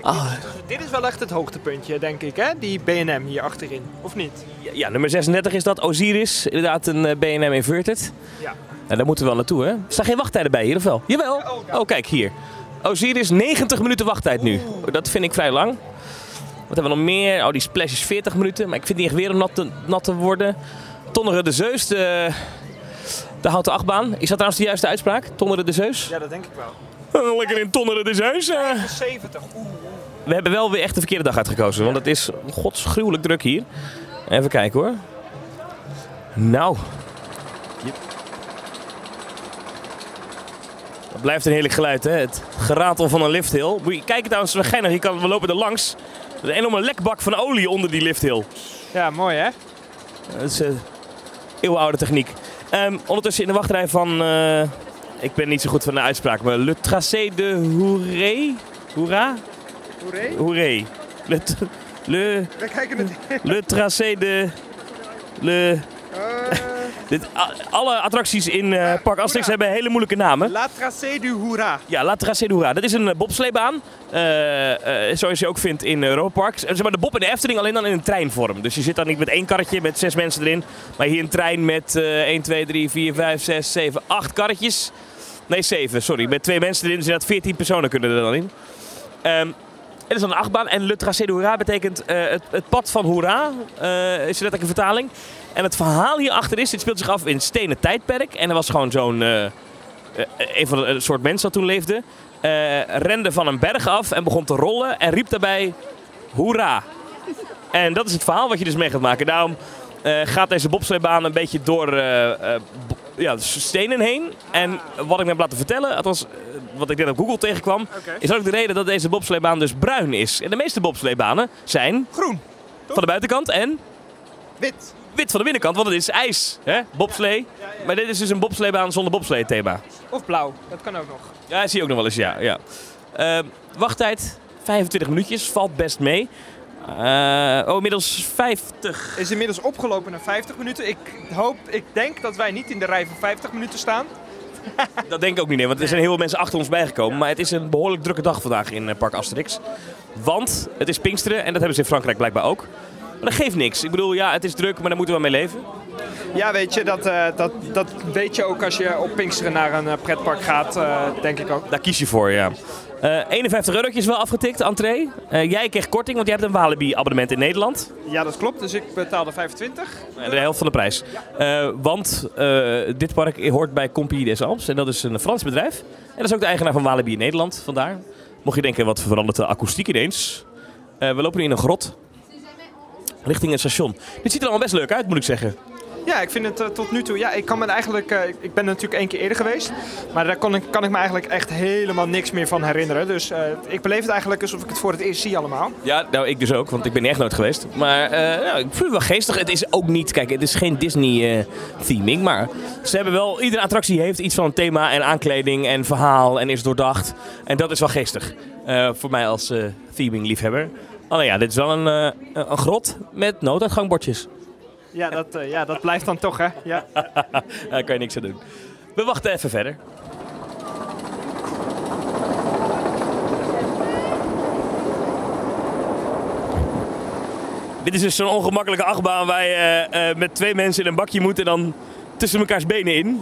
Speaker 2: Ah,
Speaker 4: Dit is wel echt het hoogtepuntje, denk ik, hè? Die B&M hier achterin, of niet?
Speaker 2: ja, nummer 36 is dat. Osiris, inderdaad een eh, B&M Inverted.
Speaker 4: Ja.
Speaker 2: En daar moeten we wel naartoe, hè? Er staan geen wachttijden bij hier, of wel? Jawel. Oh, kijk, hier. Osiris, 90 minuten wachttijd nu. Dat vind ik vrij lang. Wat hebben we nog meer? Oh, die splash is 40 minuten. Maar ik vind die echt weer om nat te, nat te worden. Tonnere de Zeus, de, de houten achtbaan. Is dat trouwens de juiste uitspraak? Tonnere de Zeus?
Speaker 4: Ja, dat denk ik wel.
Speaker 2: Lekker in Tonnere de Zeus. eh.
Speaker 4: 70, oeh.
Speaker 2: We hebben wel weer echt de verkeerde dag uitgekozen. Want het is godsgruwelijk druk hier. Even kijken hoor. Nou. Dat blijft een heerlijk geluid hè. Het geratel van een lifthill. Moet je kijken trouwens, we geinig. Je kan, we lopen er langs. Er is een enorme lekbak van olie onder die lifthill.
Speaker 4: Ja, mooi, hè?
Speaker 2: Dat is eh eeuwenoude techniek. Ehm, ondertussen in de wachtrij van... eh, ik ben niet zo goed van de uitspraak, maar Le Tracé de Houré? Hoera?
Speaker 4: Hoeré.
Speaker 2: Houré. Le, le,
Speaker 4: We kijken het.
Speaker 2: le Tracé de... Le, dit, a- alle attracties in eh, Park Asterix hebben hele moeilijke namen.
Speaker 4: La Tracé du Hoera.
Speaker 2: Ja, La Tracé de Hoera. Dat is een bobsleebaan. Eh, eh, zoals je ook vindt in Europa Park. Zeg maar de bob in de Efteling alleen dan in een treinvorm. Dus je zit dan niet met één karretje met zes mensen erin. Maar hier een trein met eh 1, 2, 3, 4, 5, 6, 7, 8 karretjes. Nee, 7, sorry. Met twee mensen erin. Dus inderdaad 14 personen kunnen er dan in. Het is een achtbaan. En Le Tracé de Hoera betekent eh, het, het pad van Hoera. eh is letterlijk een vertaling. En het verhaal hierachter is, dit speelt zich af in het stenen tijdperk. En er was gewoon zo'n... eh, een van de soort mensen dat toen leefde, rende van een berg af en begon te rollen en riep daarbij hoera. En dat is het verhaal wat je dus mee gaat maken. Daarom gaat deze bobsleebaan een beetje door ja, stenen heen. En wat ik me heb laten vertellen, althans eh, wat ik net op Google tegenkwam,
Speaker 4: Oké.
Speaker 2: is ook de reden dat deze bobsleebaan dus bruin is. En de meeste bobsleebanen zijn
Speaker 4: Groen.
Speaker 2: van de buitenkant en
Speaker 4: Wit.
Speaker 2: wit van de binnenkant, want het is ijs. Hè? Bobslee. Maar dit is dus een bobsleebaan zonder bobslee thema.
Speaker 4: Of blauw. Dat kan ook nog.
Speaker 2: Ja, dat zie je ook nog wel eens, ja. ja. Ehm, wachttijd, 25 minuutjes, valt best mee. Eh, oh, inmiddels 50.
Speaker 4: Is inmiddels opgelopen naar 50 minuten. Ik hoop, ik denk dat wij niet in de rij van 50 minuten staan.
Speaker 2: Dat denk ik ook niet, nee, want er zijn heel veel mensen achter ons bijgekomen. Maar het is een behoorlijk drukke dag vandaag in eh, Park Asterix. Want het is Pinksteren en dat hebben ze in Frankrijk blijkbaar ook. Maar dat geeft niks. Ik bedoel, ja, het is druk, maar daar moeten we mee leven.
Speaker 4: Ja, weet je, dat, eh, dat, dat weet je ook als je op Pinksteren naar een pretpark gaat, denk ik ook.
Speaker 2: Daar kies je voor, ja. Eh 51 eurotjes wel afgetikt, entree. Eh, jij kreeg korting, want jij hebt een Walibi-abonnement in Nederland.
Speaker 4: Ja, dat klopt. Dus ik betaalde 25.
Speaker 2: Eh, De helft van de prijs. Eh, want dit park hoort bij Compagnie des Alpes. En dat is een Frans bedrijf. En dat is ook de eigenaar van Walibi in Nederland. Vandaar. Mocht je denken, wat verandert de akoestiek ineens? We lopen nu in een grot. Richting het station. Dit ziet er allemaal best leuk uit, moet ik zeggen.
Speaker 4: Ja, ik vind het eh, tot nu toe. Ja, ik kan me eigenlijk. eh, ik ben natuurlijk één keer eerder geweest. Maar daar kon ik, kan ik me eigenlijk echt helemaal niks meer van herinneren. Dus eh, ik beleef het eigenlijk alsof ik het voor het eerst zie allemaal.
Speaker 2: Ja, nou ik dus ook, want ik ben echt nooit geweest. Maar ja, ik vind het wel geestig. Het is ook niet, kijk, het is geen Disney-theming. maar ze hebben wel, iedere attractie heeft iets van een thema en aankleding en verhaal en is doordacht. En dat is wel geestig. voor mij als theming-liefhebber. Alleen ja, dit is wel een, een grot met nooduitgangbordjes.
Speaker 4: Ja, dat, eh, ja, dat blijft dan toch, hè? Ja.
Speaker 2: Daar kan je niks aan doen. We wachten even verder. Dit is dus zo'n ongemakkelijke achtbaan waar je eh, eh, met twee mensen in een bakje moet en dan tussen mekaars benen in.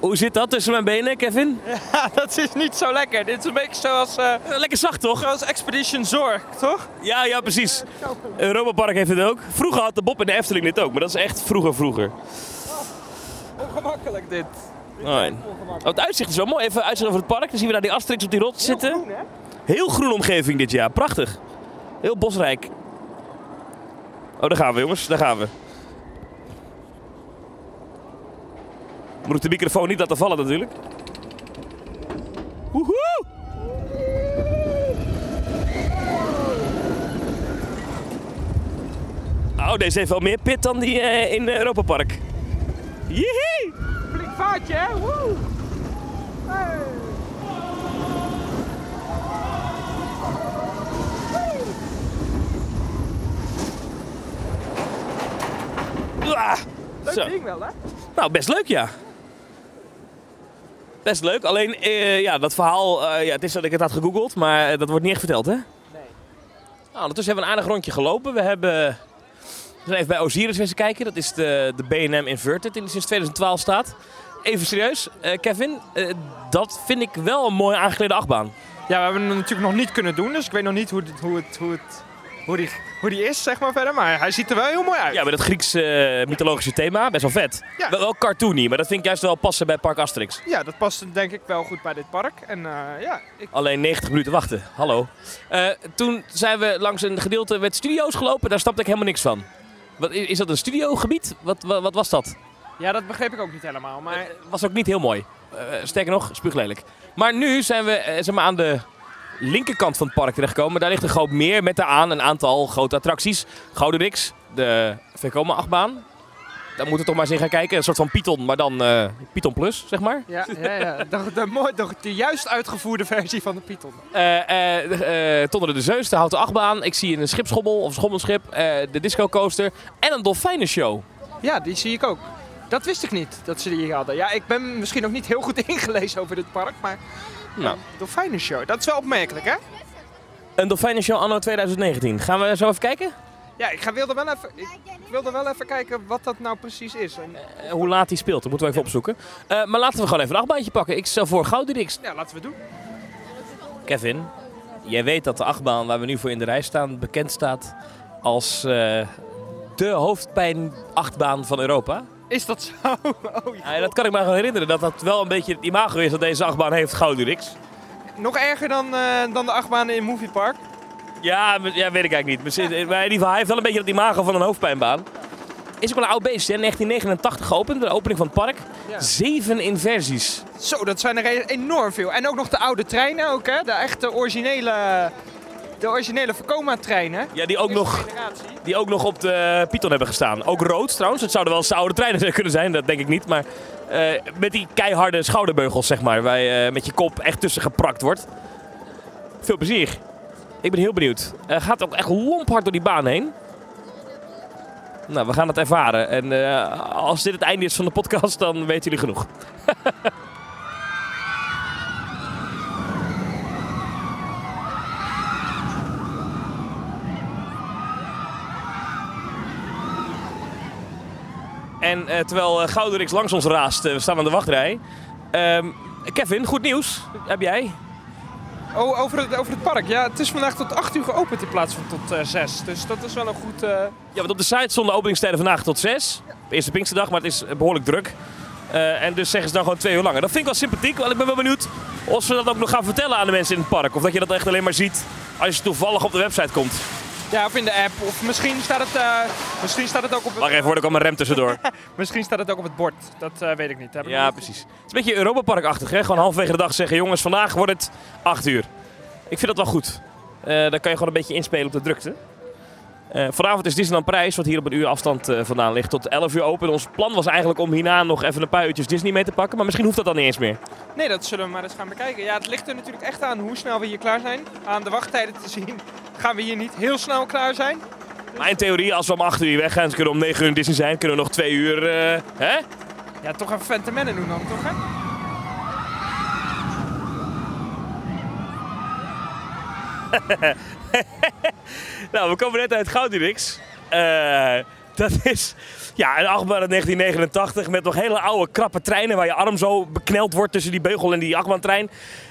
Speaker 2: Hoe zit dat tussen mijn benen, Kevin?
Speaker 4: ja, dat is niet zo lekker. Dit is een beetje zoals, eh,
Speaker 2: Eh, Lekker zacht, toch?
Speaker 4: zoals Expedition Zorg, toch?
Speaker 2: Ja, ja, precies. Europa Park heeft het ook. Vroeger had de Bob en de Efteling dit ook, maar dat is echt vroeger, vroeger.
Speaker 4: Ongemakkelijk dit.
Speaker 2: Oh, het uitzicht is wel mooi. Even uitzicht over het park. Dan zien we daar die Asterix op die rots zitten.
Speaker 4: Groen, hè?
Speaker 2: Heel groene omgeving dit jaar. Prachtig. Heel bosrijk. Oh, daar gaan we jongens. Daar gaan we. Moet ik de microfoon niet laten vallen natuurlijk. Woehoe! Oh, deze heeft wel meer pit dan die eh, in Europa Park. Jihie!
Speaker 4: Flink vaartje, hè? Woe!
Speaker 2: Ah,
Speaker 4: Leuk ding wel, hè?
Speaker 2: Nou, best leuk, ja. Best leuk. Alleen, eh, ja, dat verhaal, eh, ja, het is dat ik het had gegoogeld, maar eh, dat wordt niet echt verteld, hè? Nee. Nou, ondertussen hebben we een aardig rondje gelopen. We hebben, we zijn even bij Osiris eens kijken. Dat is de, de B&M Inverted, die sinds 2012 staat. Even serieus, eh, Kevin, eh, dat vind ik wel een mooie aangeklede achtbaan.
Speaker 4: Ja, we hebben hem natuurlijk nog niet kunnen doen, dus ik weet nog niet hoe, dit- hoe, het, hoe, het, hoe, die, hoe die is, zeg maar verder. Maar hij ziet er wel heel mooi uit.
Speaker 2: Ja, met het Grieks eh, mythologische thema, best wel vet.
Speaker 4: Ja.
Speaker 2: Wel, wel cartoony, maar dat vind ik juist wel passen bij Park Asterix.
Speaker 4: Ja, dat past denk ik wel goed bij dit park. En eh, ja, ik,
Speaker 2: Alleen 90 minuten wachten. Hallo. Eh, toen zijn we langs een gedeelte met studio's gelopen. Daar snapte ik helemaal niks van. Wat, is dat een studiogebied? Wat, wat, wat was dat?
Speaker 4: ja, dat begreep ik ook niet helemaal. Maar
Speaker 2: Eh, was ook niet heel mooi. Sterker nog, spuuglelijk. Maar nu zijn we zeg maar aan de linkerkant van het park terechtgekomen. Daar ligt een groot meer met daaraan een aantal grote attracties. Gouden Rix, de Vekoma achtbaan. Daar moeten we toch maar eens in gaan kijken. Een soort van Python, maar dan eh, Python Plus, zeg maar.
Speaker 4: ja, ja, ja. De, de, mooi, de, de juist uitgevoerde versie van de Python.
Speaker 2: Eh eh de, eh, Tonder de Zeus, de houten achtbaan. Ik zie een schipschommel of schommelschip. de disco coaster. En een dolfijnenshow.
Speaker 4: Ja, die zie ik ook. Dat wist ik niet, dat ze die hier hadden. Ja, ik ben misschien nog niet heel goed ingelezen over dit park, maar...
Speaker 2: Nou.
Speaker 4: Dolfijnenshow, dat is wel opmerkelijk, hè?
Speaker 2: Een dolfijnenshow anno 2019. Gaan we zo even kijken?
Speaker 4: Ja, ik ga, wilde, wel even, ik, wilde wel even kijken wat dat nou precies is. En,
Speaker 2: Eh, hoe laat die speelt, dat moeten we even opzoeken. Eh, maar laten we gewoon even een achtbaantje pakken. Ik stel voor Gouden
Speaker 4: ja, laten we doen.
Speaker 2: Kevin, jij weet dat de achtbaan waar we nu voor in de rij staan bekend staat als eh, de hoofdpijn-achtbaan van Europa.
Speaker 4: Is dat zo? Oh,
Speaker 2: Ja, dat kan ik me gewoon herinneren, dat dat wel een beetje het imago is dat deze achtbaan heeft, Gouden Rix.
Speaker 4: Nog erger dan, eh, dan de achtbanen in Movie Park.
Speaker 2: Ja, ja, weet ik eigenlijk niet. Misschien- Maar in ieder geval, hij heeft wel een beetje het imago van een hoofdpijnbaan. Is ook wel een oud beest, hè? 1989 geopend, de opening van het park.
Speaker 4: Ja.
Speaker 2: Zeven inversies.
Speaker 4: Zo, dat zijn er e- enorm veel. En ook nog de oude treinen ook, hè? De echte originele, de originele Vekoma-treinen.
Speaker 2: Ja, die ook, nog,
Speaker 4: generatie.
Speaker 2: die ook nog op de Python hebben gestaan. Ook rood trouwens. Het zouden wel eens oude treinen kunnen zijn, dat denk ik niet. Maar eh, met die keiharde schouderbeugels, zeg maar. Waar je eh, met je kop echt tussen geprakt wordt. Veel plezier. Ik ben heel benieuwd. Eh gaat ook echt lomphard door die baan heen. Nou, we gaan het ervaren. En als dit het einde is van de podcast, dan weten jullie genoeg. En eh, terwijl uh, Goudenrix langs ons raast, eh, we staan aan de wachtrij. Ehm, Kevin, goed nieuws. Heb jij?
Speaker 4: Oh, over het, over het park. Ja, het is vandaag tot 8 uur geopend in plaats van tot eh 6. Dus dat is wel een goed... eh,
Speaker 2: Ja, want op de site stonden openingstijden vandaag tot 6. Eerste Pinksterdag, maar het is behoorlijk druk. Eh, en dus zeggen ze dan gewoon twee uur langer. Dat vind ik wel sympathiek, want ik ben wel benieuwd of ze dat ook nog gaan vertellen aan de mensen in het park. Of dat je dat echt alleen maar ziet als je toevallig op de website komt.
Speaker 4: Ja, of in de app. Of misschien staat het, eh, misschien staat het ook op het,
Speaker 2: Wacht even, hoor, er kwam een rem tussendoor.
Speaker 4: misschien staat het ook op het bord. Dat eh, weet ik niet. Ik
Speaker 2: Ja, precies. Het is een beetje Europa Park-achtig, hè? Gewoon halverwege de dag zeggen, jongens, vandaag wordt het 8 uur. Ik vind dat wel goed. Eh dan kan je gewoon een beetje inspelen op de drukte. Eh, vanavond is Disneyland Prijs, wat hier op een uur afstand eh, vandaan ligt, tot 11 uur open. Ons plan was eigenlijk om hierna nog even een paar uurtjes Disney mee te pakken, maar misschien hoeft dat dan niet eens meer.
Speaker 4: Nee, dat zullen we maar eens gaan bekijken. Ja, het ligt er natuurlijk echt aan hoe snel we hier klaar zijn. Aan de wachttijden te zien gaan we hier niet heel snel klaar zijn.
Speaker 2: Maar in theorie, als we om 8 uur weggaan, dan kunnen we om 9 uur in Disney zijn. Kunnen we nog 2 uur, eh, hè?
Speaker 4: Ja, toch even Phantom doen dan, toch hè?
Speaker 2: Nou, we komen net uit Goudurix. Eh dat is ja, een achtbaan uit 1989 met nog hele oude krappe treinen waar je arm zo bekneld wordt tussen die beugel en die achtbaantrein.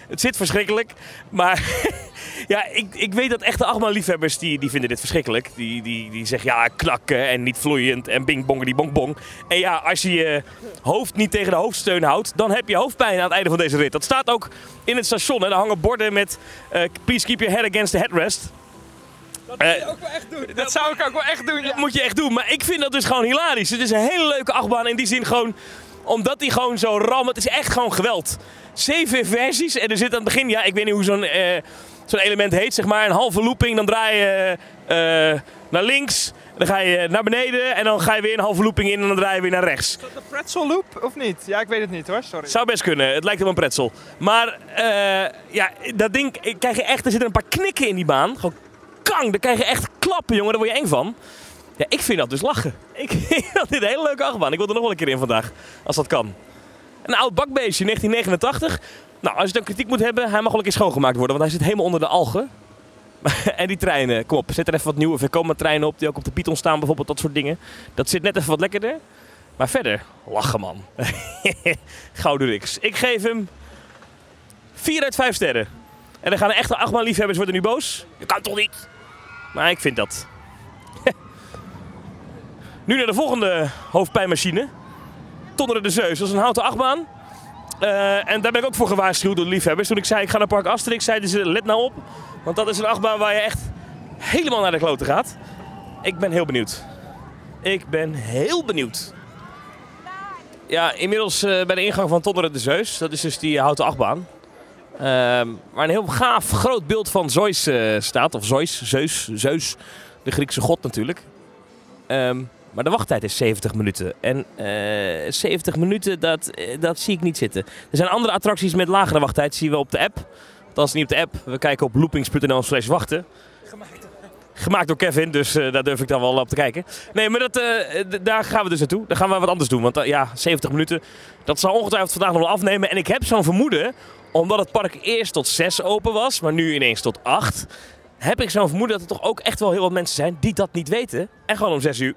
Speaker 2: Het zit verschrikkelijk, maar ja, ik, ik weet dat echte achtbaanliefhebbers die, die vinden dit verschrikkelijk. Die, die, die zeggen ja, knakken en niet vloeiend en bing bong die bong bong. En ja, als je je hoofd niet tegen de hoofdsteun houdt, dan heb je hoofdpijn aan het einde van deze rit. Dat staat ook in het station. Hè. Daar hangen borden met eh, please keep your head against the headrest. Eh,
Speaker 4: ook wel echt doen. Dat zou ik ook wel echt doen, ja.
Speaker 2: dat moet je echt doen. Maar ik vind dat dus gewoon hilarisch. Het is een hele leuke achtbaan in die zin gewoon... Omdat die gewoon zo ram... Het is echt gewoon geweld. Zeven versies. En er zit aan het begin... Ja, ik weet niet hoe zo'n eh, zo'n element heet. Zeg maar een halve looping. Dan draai je eh, naar links. Dan ga je naar beneden. En dan ga je weer een halve looping in. En dan draai je weer naar rechts.
Speaker 4: Is dat de pretzel loop of niet? Ja, ik weet het niet hoor, sorry.
Speaker 2: Zou best kunnen. Het lijkt op een pretzel. Maar eh, ja, dat ding ik krijg je echt... Er zitten een paar knikken in die baan. Gewoon kang. Dan krijg je echt klappen, jongen. Daar word je eng van. Ja, ik vind dat dus lachen. Ik vind dit een hele leuke achtbaan. Ik wil er nog wel een keer in vandaag. Als dat kan. Een oud bakbeestje, 1989. Nou, als je dan kritiek moet hebben, hij mag wel een keer schoongemaakt worden. Want hij zit helemaal onder de algen. en die treinen, kom op, zet er even wat nieuwe Vekoma treinen op. Die ook op de Python staan bijvoorbeeld, dat soort dingen. Dat zit net even wat lekkerder. Maar verder, lachen man. Gouden Rix. Ik geef hem 4 uit 5 sterren. En dan gaan de echte achtbaan liefhebbers worden nu boos. Dat kan toch niet? Maar ik vind dat. nu naar de volgende hoofdpijnmachine. Tonneren de Zeus. Dat is een houten achtbaan. Eh, en daar ben ik ook voor gewaarschuwd door de liefhebbers. Toen ik zei ik ga naar Park Asterix, zeiden ze let nou op. Want dat is een achtbaan waar je echt helemaal naar de kloten gaat. Ik ben heel benieuwd. Ik ben heel benieuwd. Ja, inmiddels eh, bij de ingang van Tonneren de Zeus. Dat is dus die houten achtbaan. Ehm, waar een heel gaaf groot beeld van Zeus eh, staat. Of Zeus, Zeus, Zeus. De Griekse god natuurlijk. Ehm, maar de wachttijd is 70 minuten. En eh 70 minuten, dat, eh, dat zie ik niet zitten. Er zijn andere attracties met lagere wachttijd. Zien we op de app. Althans niet op de app. We kijken op loopings.nl slash wachten. Gemaakt door Kevin, dus eh, daar durf ik dan wel op te kijken. Nee, maar dat, eh, daar gaan we dus naartoe. Dan gaan we wat anders doen. Want eh, ja, 70 minuten, dat zal ongetwijfeld vandaag nog wel afnemen. En ik heb zo'n vermoeden, omdat het park eerst tot 6 open was, maar nu ineens tot 8. Heb ik zo'n vermoeden dat er toch ook echt wel heel wat mensen zijn die dat niet weten. En gewoon om 6 uur,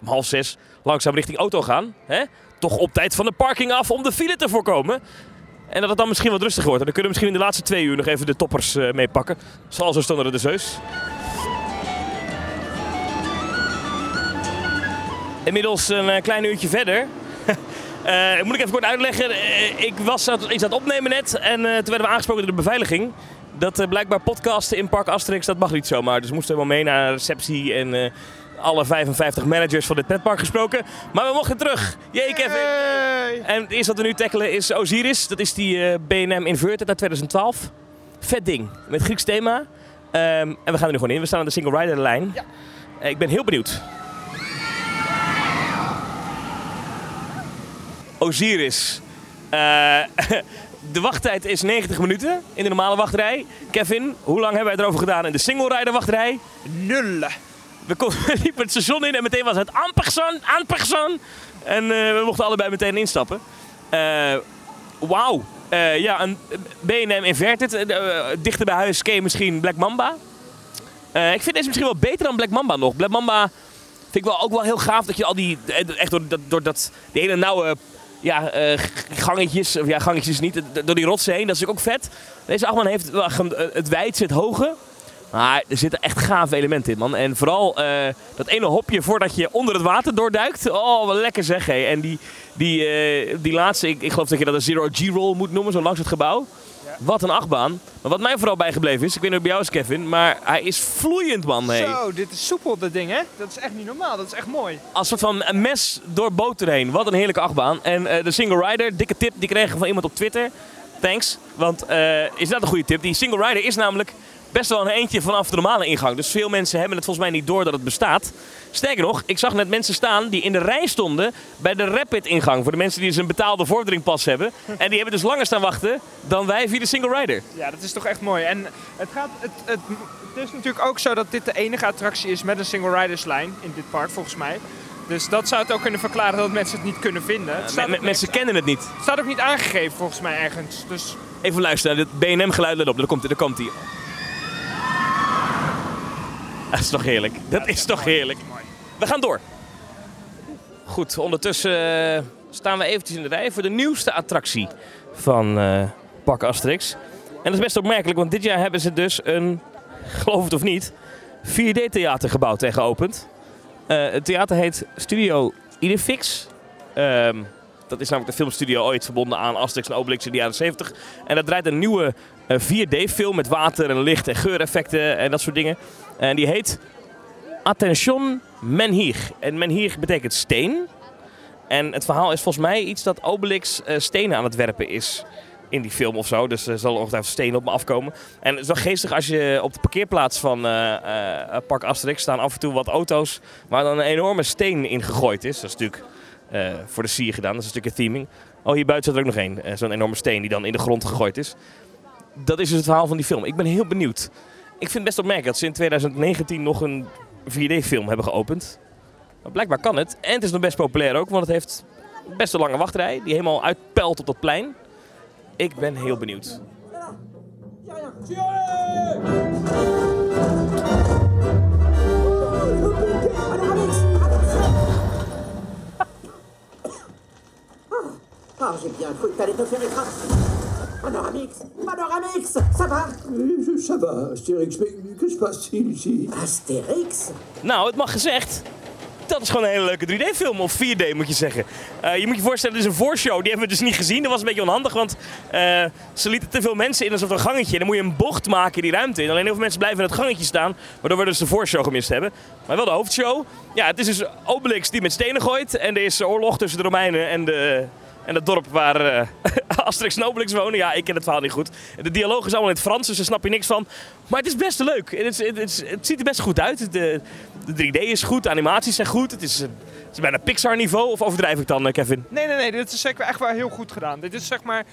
Speaker 2: om half 6, langzaam richting auto gaan. Hè? Toch op tijd van de parking af om de file te voorkomen. En dat het dan misschien wat rustiger wordt. En dan kunnen we misschien in de laatste twee uur nog even de toppers eh, meepakken. Zoals zo stonden de Zeus. Inmiddels een eh, klein uurtje verder. Eh, moet ik even kort uitleggen. Eh, ik was iets aan het opnemen net. En eh, toen werden we aangesproken door de beveiliging. Dat blijkbaar podcasten in Park Asterix, dat mag niet zomaar. Dus we moesten helemaal mee naar de receptie. En alle 55 managers van dit petpark gesproken. Maar we mochten terug. Jee, Kevin. En het eerste wat we nu tackelen is Osiris. Dat is die eh, B&M Inverted uit 2012. Vet ding, met Grieks thema. Ehm, en we gaan er nu gewoon in. We staan aan de single rider lijn.
Speaker 4: Ja.
Speaker 2: Ik ben heel benieuwd. Osiris. Eh, de wachttijd is 90 minuten in de normale wachtrij. Kevin, hoe lang hebben wij erover gedaan in de single wachtrij?
Speaker 4: Nul.
Speaker 2: We, kon- we liepen het station in en meteen was het aan persoon, aan persoon. En eh, we mochten allebei meteen instappen. Eh, Wauw. Eh, ja, een B&M Inverted. Dichter bij huis je misschien Black Mamba. Ik vind deze misschien wel beter dan Black Mamba nog. Black Mamba vind ik wel ook wel heel gaaf dat je al die... Echt door dat, door dat die hele nauwe ja, eh, gangetjes, of ja, gangetjes niet, door die rotsen heen. Dat is ook vet. Deze achtbaan heeft eh, het wijd zit hoge. Maar er zitten echt gave elementen in, man. En vooral eh, dat ene hopje voordat je onder het water doorduikt. Oh, wat lekker zeg, hé. En die, die, die laatste, ik, ik geloof dat je dat een zero G-roll moet noemen, zo langs het gebouw. Wat een achtbaan. Maar wat mij vooral bijgebleven is, ik weet niet of bij jou is, Kevin, maar hij is vloeiend, man. Hey.
Speaker 4: Zo, dit is soepel, dat ding, hè? Dat is echt niet normaal. Dat is echt mooi.
Speaker 2: Als soort van een mes door boter heen. Wat een heerlijke achtbaan. En eh, de single rider, dikke tip, die kregen we van iemand op Twitter. Thanks. Want eh, is dat een goede tip? Die single rider is namelijk best wel een eentje vanaf de normale ingang. Dus veel mensen hebben het volgens mij niet door dat het bestaat. Sterker nog, ik zag net mensen staan die in de rij stonden bij de Rapid ingang. Voor de mensen die dus een betaalde vorderingpas hebben. En die hebben dus langer staan wachten dan wij via de single rider.
Speaker 4: Ja, dat is toch echt mooi. En het gaat, het, het is natuurlijk ook zo dat dit de enige attractie is met een single riderslijn in dit park, volgens mij. Dus dat zou het ook kunnen verklaren dat mensen het niet kunnen vinden. Het staat,
Speaker 2: mensen kennen het niet.
Speaker 4: het staat ook niet aangegeven, volgens mij, ergens. Dus
Speaker 2: Even luisteren, het BNM-geluid, let op, daar komt hij. Daar komt. Dat is toch heerlijk. Dat is toch heerlijk. We gaan door. Goed, ondertussen eh, staan we eventjes in de rij voor de nieuwste attractie van eh Park Asterix. En dat is best opmerkelijk, want dit jaar hebben ze dus een, geloof het of niet, 4D-theater gebouwd en geopend. Eh, het theater heet Studio Idefix. Ehm, dat is namelijk de filmstudio ooit verbonden aan Asterix en Obelix in de jaren 70. En dat draait een nieuwe eh, 4D-film met water en licht en geureffecten en dat soort dingen. En die heet Attention Menhir. En Menhir betekent steen. En het verhaal is volgens mij iets dat Obelix eh, stenen aan het werpen is in die film of zo. Dus er zal ongetwijfeld stenen op me afkomen. En het is wel geestig als je op de parkeerplaats van eh, Park Asterix staan af en toe wat auto's waar dan een enorme steen in gegooid is. Dat is natuurlijk voor de sier gedaan. Dat is een stukje theming. Oh, hier buiten zit er ook nog één. Zo'n enorme steen die dan in de grond gegooid is. Dat is dus het verhaal van die film. Ik ben heel benieuwd. Ik vind het best opmerkelijk dat ze in 2019 nog een 4D-film hebben geopend. Maar blijkbaar kan het. En het is nog best populair ook, want het heeft best een lange wachtrij. Die helemaal uitpelt op dat plein. Ik ben heel benieuwd.
Speaker 7: Bien te faire. Panoramix Panoramix Ça va
Speaker 8: Euh, Ça va, Astérix, mais que se passe-t-il ici
Speaker 7: Astérix
Speaker 2: Nou, het mag gezegd. Dat is gewoon een hele leuke 3D-film. Of 4D moet je zeggen. Eh, je moet je voorstellen, dit is een voorshow. Die hebben we dus niet gezien. Dat was een beetje onhandig. Want eh, ze lieten te veel mensen in alsof er een gangetje. En dan moet je een bocht maken in die ruimte in. Alleen heel veel mensen blijven in het gangetje staan. Waardoor we dus de voorshow gemist hebben. Maar wel de hoofdshow. Ja, het is dus Obelix die met stenen gooit. En er is oorlog tussen de Romeinen en de... En het dorp waar eh, Asterix en Obelix wonen. Ja, ik ken het verhaal niet goed. De dialoog is allemaal in het Frans, dus daar snap je niks van. Maar het is best leuk. Het, is, het, is- het ziet er best goed uit. De, de 3D is goed, de animaties zijn goed. Het is, eh, het is bijna Pixar-niveau. Of overdrijf ik dan, eh, Kevin?
Speaker 4: Nee, nee, nee, dit is zeker echt wel heel goed gedaan. Dit is zeg maar,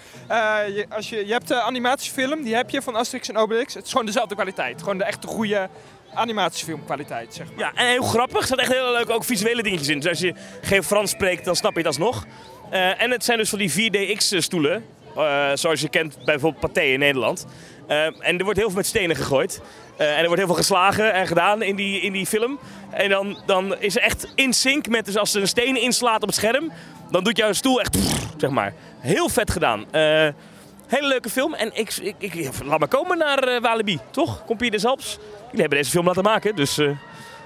Speaker 4: je, als je, je hebt de animatiefilm, die heb je van Asterix en Obelix. Het is gewoon dezelfde kwaliteit. Gewoon de echte goede animatiefilmkwaliteit, zeg maar.
Speaker 2: Ja, en heel grappig. Er zaten echt hele leuke ook visuele dingetjes in. Dus als je geen Frans spreekt, dan snap je het alsnog. Eh, en het zijn dus van die 4DX-stoelen. eh, zoals je kent bij bijvoorbeeld Pathé in Nederland. Eh, en er wordt heel veel met stenen gegooid. En er wordt heel veel geslagen en gedaan in die, in die film. En dan, dan is er echt in sync met, dus als er een steen inslaat op het scherm, dan doet jouw stoel echt, zeg maar. Heel vet gedaan. Hele leuke film. En ik, ik, ik, laat maar komen naar Walibi, toch? Compagnie des Alps. Jullie hebben deze film laten maken, dus het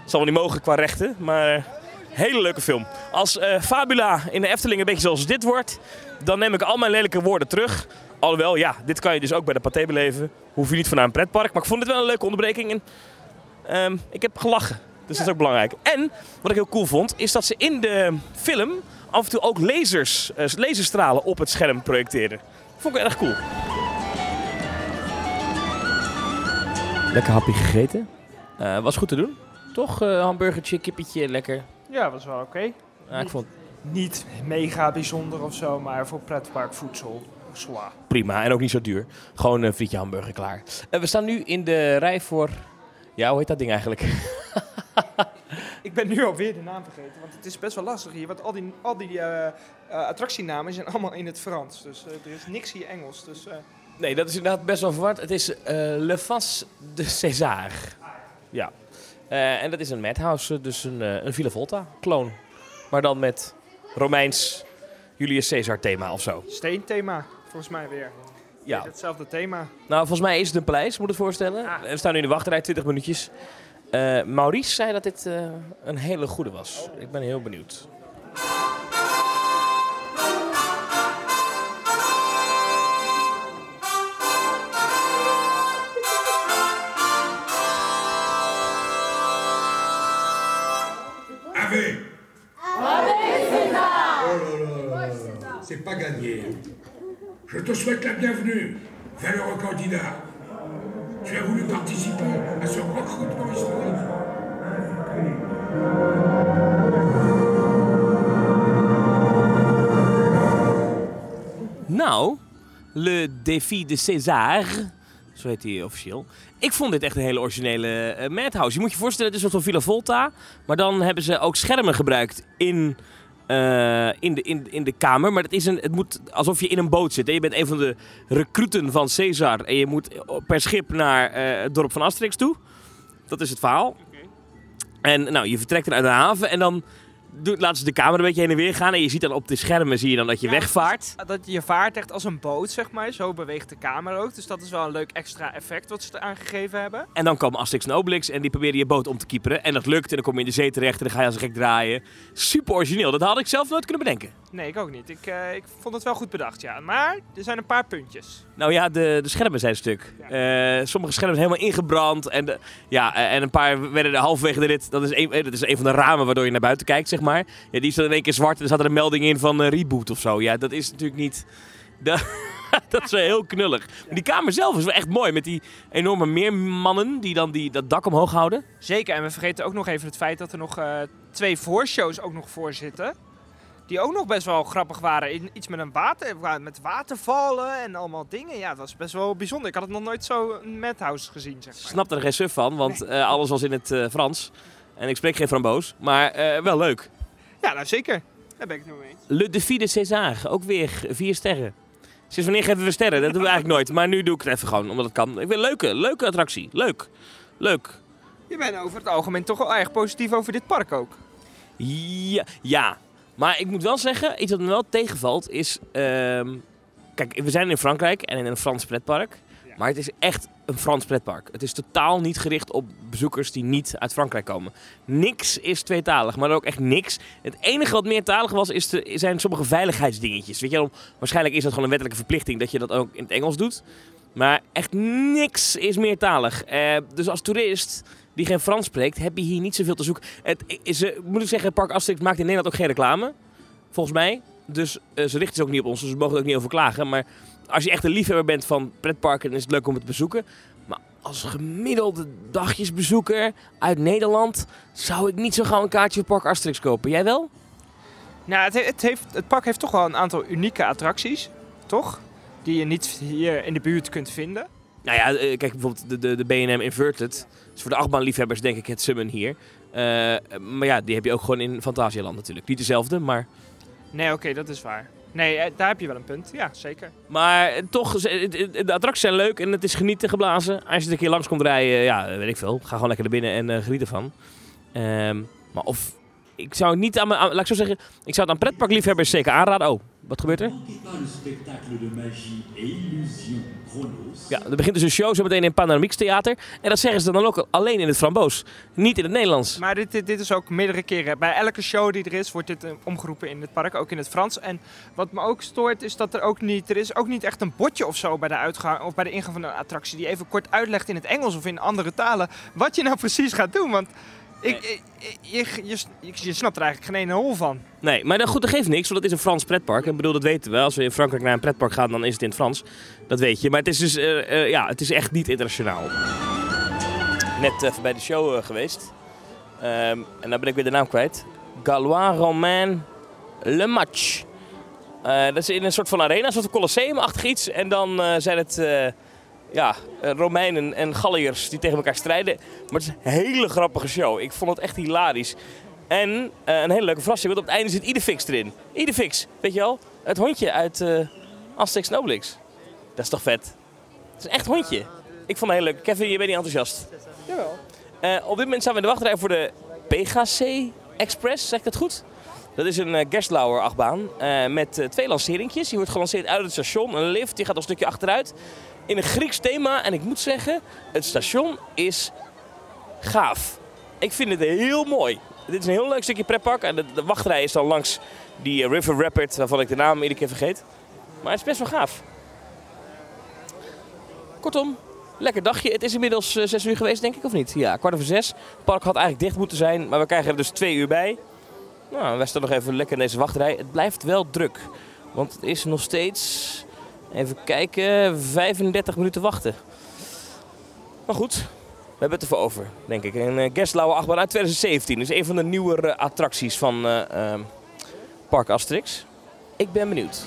Speaker 2: zal wel niet mogen qua rechten. Maar hele leuke film. Als eh, Fabula in de Efteling een beetje zoals dit wordt, dan neem ik al mijn lelijke woorden terug. Alhoewel, ja, dit kan je dus ook bij de Pathé beleven. Hoef je niet vanuit een pretpark. Maar ik vond het wel een leuke onderbreking. En, ehm, ik heb gelachen. Dus dat is ook belangrijk. En wat ik heel cool vond, is dat ze in de film af en toe ook lasers, eh, laserstralen op het scherm projecteren. Vond ik erg cool. Lekker hapje gegeten. Eh, was goed te doen. Toch? Eh, hamburgertje, kippetje, lekker.
Speaker 4: Ja, was wel oké.
Speaker 2: Ja, ik vond
Speaker 4: Niet mega bijzonder of zo, maar voor pretparkvoedsel, zwaar.
Speaker 2: prima en ook niet zo duur. Gewoon een frietje hamburger klaar. Eh, we staan nu in de rij voor... Ja, hoe heet dat ding eigenlijk?
Speaker 4: Ik ben nu alweer de naam vergeten, want het is best wel lastig hier. Want al die, al die eh, eh, attractienamen zijn allemaal in het Frans. Dus er is niks hier Engels. Dus, eh,
Speaker 2: Nee, dat is inderdaad best wel verward. Het is eh, Le Fas de César. Ja. Eh, en dat is een madhouse, dus een, eh, een Villa Volta kloon. Maar dan met Romeins Julius Caesar thema of zo.
Speaker 4: steenthema, volgens mij weer.
Speaker 2: Ja.
Speaker 4: Hetzelfde thema.
Speaker 2: Nou, volgens mij is het een paleis, moet het voorstellen. We staan nu in de wachtrij, 20 minuutjes. Eh, Maurice zei dat dit een hele goede was. Ik ben heel benieuwd.
Speaker 9: Je te souhaite la bienvenue, valeureux candidat. Tu as voulu participer à ce recrutement historique.
Speaker 2: Nou, Le Défi de César, Zo heet hij officieel. Ik vond dit echt een hele originele eh, Madhouse. Je moet je voorstellen, het is een van Villa Volta. Maar dan hebben ze ook schermen gebruikt in, eh, in, de, in, in de kamer. Maar het, is een, het moet alsof je in een boot zit. Hè? Je bent een van de recruten van Caesar. En je moet per schip naar eh, het dorp van Asterix toe. Dat is het verhaal. En nou, je vertrekt dan uit de haven en dan doet, laten ze de kamer een beetje heen en weer gaan. En je ziet dan op de schermen zie je dan dat je wegvaart.
Speaker 4: Dat je vaart echt als een boot, zeg maar. Zo beweegt de camera ook. Dus dat is wel een leuk extra effect wat ze er aangegeven hebben.
Speaker 2: En dan komen Asterix en Obelix en die proberen je boot om te kieperen. En dat lukt en dan kom je in de zee terecht en dan ga je als een gek draaien. Super origineel. Dat had ik zelf nooit kunnen bedenken.
Speaker 4: Nee, ik ook niet. Ik, eh, ik vond het wel goed bedacht, ja. Maar er zijn een paar puntjes.
Speaker 2: Nou ja, de, de schermen zijn stuk. Eh, sommige schermen zijn helemaal ingebrand. En, de, ja, eh, en een paar werden er halverwege de rit. Dat is, een, dat is een van de ramen waardoor je naar buiten kijkt, zeg maar. Ja, die is dan in één keer zwart en er staat er een melding in van reboot of zo. Ja, dat is natuurlijk niet... Dat, dat is wel heel knullig. Maar die kamer zelf is wel echt mooi. Met die enorme meermannen die dan die, dat dak omhoog houden.
Speaker 4: Zeker, en we vergeten ook nog even het feit dat er nog twee voorshows ook nog voor zitten. Die ook nog best wel grappig waren. Iets met een water, met watervallen en allemaal dingen. Ja, dat was best wel bijzonder. Ik had het nog nooit zo een madhouse gezien, zeg maar.
Speaker 2: snapte er geen suf van, want eh, alles was in het eh, Frans. En ik spreek geen Framboos, maar eh, wel leuk.
Speaker 4: Ja, nou zeker. Daar ben ik het mee eens.
Speaker 2: Le Défi de César, ook weer vier sterren. Sinds wanneer geven we sterren? Dat doen we eigenlijk nooit. Maar nu doe ik het even gewoon, omdat het kan. Ik vind leuke, leuke attractie. Leuk. Leuk.
Speaker 4: Je bent over het algemeen toch wel erg positief over dit park ook.
Speaker 2: Ja, ja. Maar ik moet wel zeggen, iets wat me wel tegenvalt is... ehm, kijk, we zijn in Frankrijk en in een Frans pretpark. Maar het is echt een Frans pretpark. Het is totaal niet gericht op bezoekers die niet uit Frankrijk komen. Niks is tweetalig, maar ook echt niks. Het enige wat meertalig was, is de, zijn sommige veiligheidsdingetjes. Weet je wel, waarschijnlijk is dat gewoon een wettelijke verplichting dat je dat ook in het Engels doet. Maar echt niks is meertalig. Eh, dus als toerist die geen Frans spreekt, heb je hier niet zoveel te zoeken. Het eh, moet ik zeggen, Park Asterix maakt in Nederland ook geen reclame. Volgens mij. Dus eh, ze richten zich ook niet op ons, dus we mogen er ook niet over klagen. Maar als je echt een liefhebber bent van pretparken, dan is het leuk om het te bezoeken. Maar als gemiddelde dagjesbezoeker uit Nederland zou ik niet zo gauw een kaartje voor Park Asterix kopen. Jij wel?
Speaker 4: Nou, het, he- het, heeft, het park heeft toch wel een aantal unieke attracties, toch? Die je niet hier in de buurt kunt vinden.
Speaker 2: Nou ja, eh, kijk bijvoorbeeld de, de, de B&M Inverted. is voor de achtbaanliefhebbers denk ik het summon hier. Eh, maar ja, die heb je ook gewoon in Fantasialand natuurlijk. Niet dezelfde, maar...
Speaker 4: Nee, oké, dat is waar. Nee, eh, daar heb je wel een punt. Ja, zeker.
Speaker 2: Maar toch, de attracties zijn leuk en het is genieten geblazen. Als je er een keer langs komt rijden, ja, weet ik veel. Ga gewoon lekker naar binnen en geniet ervan. Ehm, maar of... Ik zou het niet aan mijn... Laat ik zo zeggen, ik zou het aan pretparkliefhebbers zeker aanraden. Oh, wat gebeurt er? Ja, er begint dus een show zo meteen in Panoramieks Theater. En dat zeggen ze dan ook alleen in het Framboos. Niet in het Nederlands.
Speaker 4: Maar dit, dit, is ook meerdere keren. Bij elke show die er is, wordt dit eh, omgeroepen in het park, ook in het Frans. En wat me ook stoort, is dat er ook niet, er is ook niet echt een bordje of zo bij de uitgang of bij de ingang van een attractie die even kort uitlegt in het Engels of in andere talen wat je nou precies gaat doen. Want ik, je, je, je, snapt er eigenlijk geen ene hol van.
Speaker 2: Nee, maar dan, goed, dat geeft niks, want het is een Frans pretpark. Ik bedoel, dat weten we. Als we in Frankrijk naar een pretpark gaan, dan is het in het Frans. Dat weet je. Maar het is dus, eh, eh, ja, het is echt niet internationaal. Net even bij de show eh, geweest. Ehm, en dan ben ik weer de naam kwijt. Galois Romain Le Match. Eh, dat is in een soort van arena, een soort van colosseum-achtig iets. En dan eh, zijn het eh, ja, eh, Romeinen en Galliërs die tegen elkaar strijden. Maar het is een hele grappige show. Ik vond het echt hilarisch. En eh, een hele leuke verrassing, want op het einde zit Idefix erin. Idefix, weet je wel? Het hondje uit eh Asterix. Dat is toch vet? Het is een echt hondje. Ik vond het heel leuk. Kevin, je bent niet enthousiast.
Speaker 4: Jawel.
Speaker 2: Op dit moment staan we in de wachtrij voor de PGC Express, zeg ik dat goed? Dat is een uh, Gerstlauer achtbaan eh, met twee lanceringjes. Die wordt gelanceerd uit het station. Een lift, die gaat een stukje achteruit. In een Grieks thema. En ik moet zeggen, het station is gaaf. Ik vind het heel mooi. Dit is een heel leuk stukje pretpark. En de, wachtrij is dan langs die eh, River Rapid, waarvan ik de naam iedere keer vergeet. Maar het is best wel gaaf. Kortom, lekker dagje. Het is inmiddels eh, zes uur geweest, denk ik, of niet? Ja, kwart over zes. Het park had eigenlijk dicht moeten zijn, maar we krijgen er dus twee uur bij. Nou, wij staan nog even lekker in deze wachtrij. Het blijft wel druk. Want het is nog steeds, Even kijken, 35 minuten wachten. Maar goed, we hebben het ervoor over, denk ik. Een uh, eh, achtbaan uit 2017. Dus een van de nieuwere eh, attracties van uh, uh, Park Asterix. Ik ben benieuwd.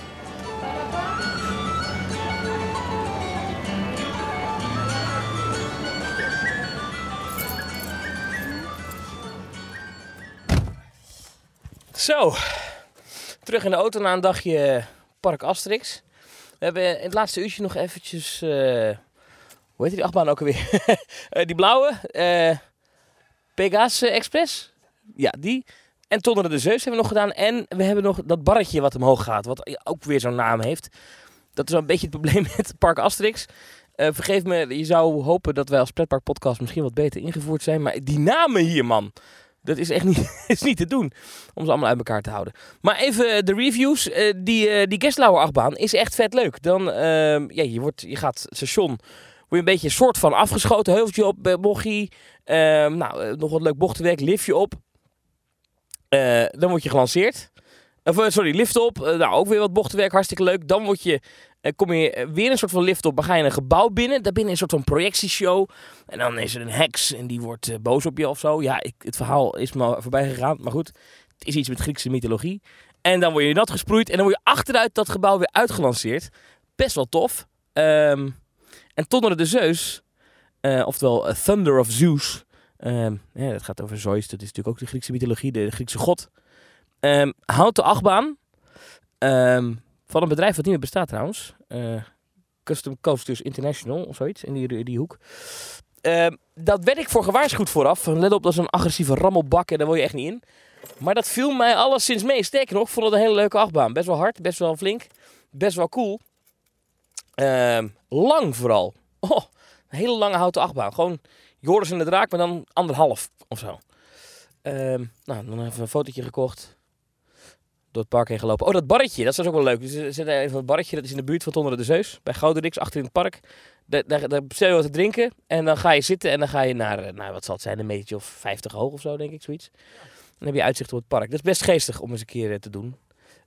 Speaker 2: Zo, terug in de auto na een dagje Park Asterix. We hebben in het laatste uurtje nog eventjes, eh, hoe heet die achtbaan ook alweer? Eh, die blauwe, eh Pegasus Express. Ja, die. En Tonder de Zeus hebben we nog gedaan. En we hebben nog dat barretje wat omhoog gaat, wat ook weer zo'n naam heeft. Dat is wel een beetje het probleem met Park Asterix. Vergeef me, je zou hopen dat wij als Pretpark Podcast misschien wat beter ingevoerd zijn. Maar die namen hier, man. Dat is echt niet, is niet te doen om ze allemaal uit elkaar te houden. Maar even de reviews. Eh, die, eh die Gestlauer achtbaan is echt vet leuk. Dan, ehm, ja, je, wordt, je gaat station, word je een beetje een soort van afgeschoten. Heuveltje op, eh, bochie. Ehm, nou, eh, nog wat leuk bochtenwerk, liftje op. Eh, dan word je gelanceerd. Of, eh, sorry, lift op. Eh, nou, ook weer wat bochtenwerk, hartstikke leuk. Dan word je, eh, kom je eh, weer een soort van lift op. Dan ga je een gebouw binnen. Daar binnen is een soort van projectieshow. En dan is er een heks en die wordt eh, boos op je of zo. Ja, ik, het verhaal is me voorbij gegaan. Maar goed, het is iets met Griekse mythologie. En dan word je nat gesproeid. En dan word je achteruit dat gebouw weer uitgelanceerd. Best wel tof. Ehm, en Tonner de Zeus, oftewel Thunder of Zeus. Ehm dat gaat over Zeus. Dat is natuurlijk ook de Griekse mythologie, de Griekse god. Ehm houten achtbaan. Van een bedrijf wat niet meer bestaat trouwens. Eh, Custom Coasters International of zoiets. In die, die hoek. Ehm, dat werd ik voor gewaarschuwd vooraf. Let op, dat is een agressieve rammelbak en daar wil je echt niet in. Maar dat viel mij alleszins mee. Sterker nog, ik vond het een hele leuke achtbaan. Best wel hard, best wel flink. Best wel cool. Ehm, lang vooral. Oh, een hele lange houten achtbaan. Gewoon Joris en de Draak, maar dan anderhalf of zo. Ehm, nou, dan even een fotootje gekocht. Door het park heen gelopen. Oh, dat barretje, dat is ook wel leuk. Dus er zit even een barretje, dat is in de buurt van Tonder de Zeus. Bij Gouderiks, achter in het park. Daar, daar, daar bestel je wat te drinken. En dan ga je zitten en dan ga je naar, nou, wat zal het zijn, een metertje of 50 hoog of zo, denk ik, zoiets. Dan heb je uitzicht op het park. Dat is best geestig om eens een keer eh, te doen.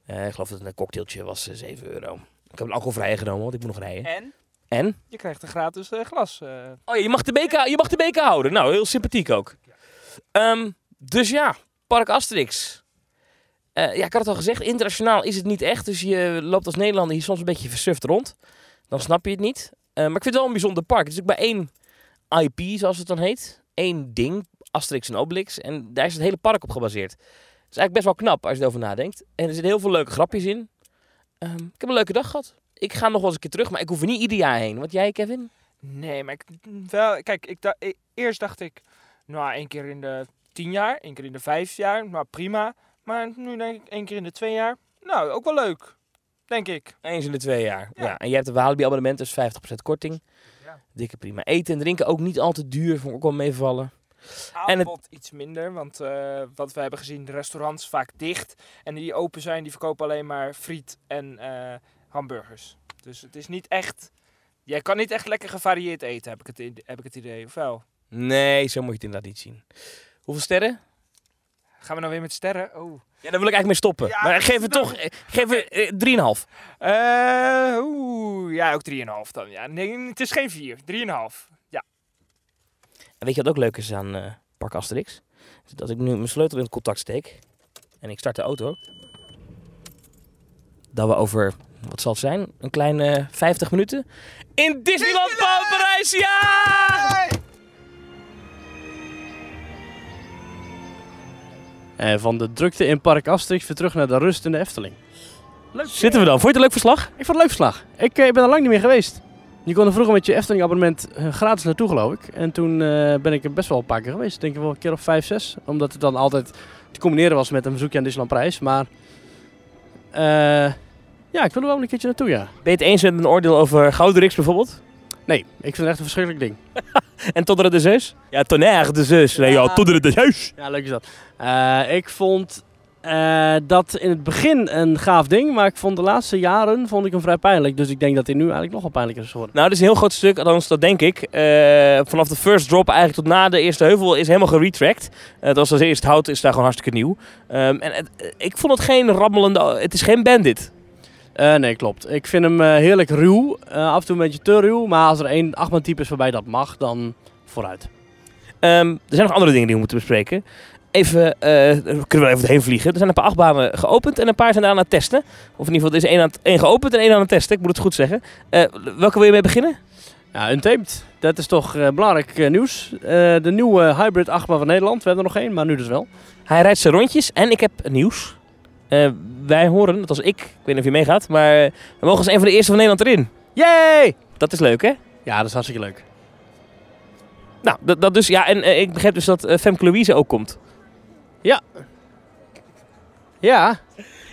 Speaker 2: Eh, ik geloof dat een cocktailtje was eh, 7 euro. Ik heb een alcoholvrije genomen, want ik moet nog rijden.
Speaker 4: En?
Speaker 2: En?
Speaker 4: Je krijgt een gratis glas.
Speaker 2: Oh ja, je mag de beker, je mag de beker houden. Nou, heel sympathiek ook. Ehm, dus ja, Park Asterix. Eh, ja, ik had het al gezegd, internationaal is het niet echt. Dus je loopt als Nederlander hier soms een beetje versuft rond. Dan snap je het niet. Eh, maar ik vind het wel een bijzonder park. Het is ook bij één IP, zoals het dan heet. Eén ding, Asterix en Obelix. En daar is het hele park op gebaseerd. Het is eigenlijk best wel knap als je erover nadenkt. En er zitten heel veel leuke grapjes in. Ehm, ik heb een leuke dag gehad. Ik ga nog wel eens een keer terug, maar ik hoef er niet ieder jaar heen. Wat jij, Kevin?
Speaker 4: Nee, maar ik, kijk, ik e- eerst dacht ik, nou, één keer in de tien jaar, één keer in de vijf jaar, nou prima. Maar nu denk ik één keer in de twee jaar, nou, ook wel leuk, denk ik.
Speaker 2: Eens in de twee jaar. Ja. En jij hebt een Walibi abonnement, dus 50% korting.
Speaker 4: Ja.
Speaker 2: Dikke prima. Eten en drinken ook niet al te duur, vond ik ook wel meevallen. En het-
Speaker 4: Aanbod iets minder, want eh, wat we hebben gezien, de restaurants vaak dicht. En die open zijn, die verkopen alleen maar friet en eh, hamburgers. Dus het is niet echt, jij kan niet echt lekker gevarieerd eten, heb ik het, heb ik het idee, of wel?
Speaker 2: Nee, zo moet je het inderdaad niet zien. Hoeveel sterren?
Speaker 4: Gaan we nou weer met sterren? Oh.
Speaker 2: Ja, daar wil ik eigenlijk mee stoppen.
Speaker 4: Ja,
Speaker 2: maar geef het
Speaker 4: nou-
Speaker 2: toch, geef het eh, 3,5.
Speaker 4: Eh, oeh, ja, ook 3,5 dan. Ja. Nee, het is geen 4, 3,5. Ja.
Speaker 2: En weet je wat ook leuk is aan eh Park Asterix? Dat ik nu mijn sleutel in het contact steek. En ik start de auto. Dat we over, wat zal het zijn? Een kleine 50 minuten. In Disneyland Parijs, ja!
Speaker 1: En van de drukte in Park Asterix weer terug naar de rust in de Efteling.
Speaker 2: Zitten we dan? Vond je het een leuk verslag?
Speaker 1: Ik vond het een leuk verslag. Ik, eh, ik ben er lang niet meer geweest. Je kon er vroeger met je Efteling abonnement eh, gratis naartoe geloof ik. En toen eh, ben ik er best wel een paar keer geweest. Denk ik wel een keer of vijf, zes. Omdat het dan altijd te combineren was met een bezoekje aan Disneyland Prijs. Maar eh, ja, ik wil er wel een keertje naartoe ja.
Speaker 2: Ben je het eens met een oordeel over Gouderiks bijvoorbeeld?
Speaker 1: Nee, ik vind het echt een verschrikkelijk ding.
Speaker 2: En Tondere de Zeus? Ja, Tonnerre de Zeus. Nee, ja, Tondere de Zeus.
Speaker 1: Ja, leuk is dat. Eh, ik vond eh, dat in het begin een gaaf ding, maar ik vond de laatste jaren vond ik hem vrij pijnlijk. Dus ik denk dat hij nu eigenlijk nog wel pijnlijker is geworden.
Speaker 2: Nou, dat is een heel groot stuk, althans dat denk ik. Eh, vanaf de first drop eigenlijk tot na de eerste heuvel is helemaal geretracked. Eh dat was als eerst hout, is daar gewoon hartstikke nieuw. Ehm, en het- ik vond het geen rammelende, het is geen bandit.
Speaker 1: Eh, nee, klopt. Ik vind hem eh, heerlijk ruw. Eh, af en toe een beetje te ruw, maar als er één achtbaan type is waarbij dat mag, dan vooruit.
Speaker 2: Ehm, er zijn nog andere dingen die we moeten bespreken. Even, we kunnen wel even heen vliegen. Er zijn een paar achtbanen geopend en een paar zijn daar aan het testen. Of in ieder geval, er is één, aan het, één geopend en één aan het testen. Ik moet het goed zeggen. Welke wil je mee beginnen?
Speaker 1: Ja, Untamed. Dat is toch belangrijk nieuws. De nieuwe hybrid achtbaan van Nederland. We hebben er nog één, maar nu dus wel.
Speaker 2: Hij rijdt zijn rondjes en ik heb nieuws. Eh, wij horen, dat als ik, ik weet niet of je meegaat, maar we mogen als een van de eerste van Nederland erin.
Speaker 1: Yay!
Speaker 2: Dat is leuk, hè?
Speaker 1: Ja, dat is hartstikke leuk.
Speaker 2: Nou, dat, dat dus, ja, en eh, ik begrijp dus dat eh, Femke Louise ook komt.
Speaker 1: Ja. Ja.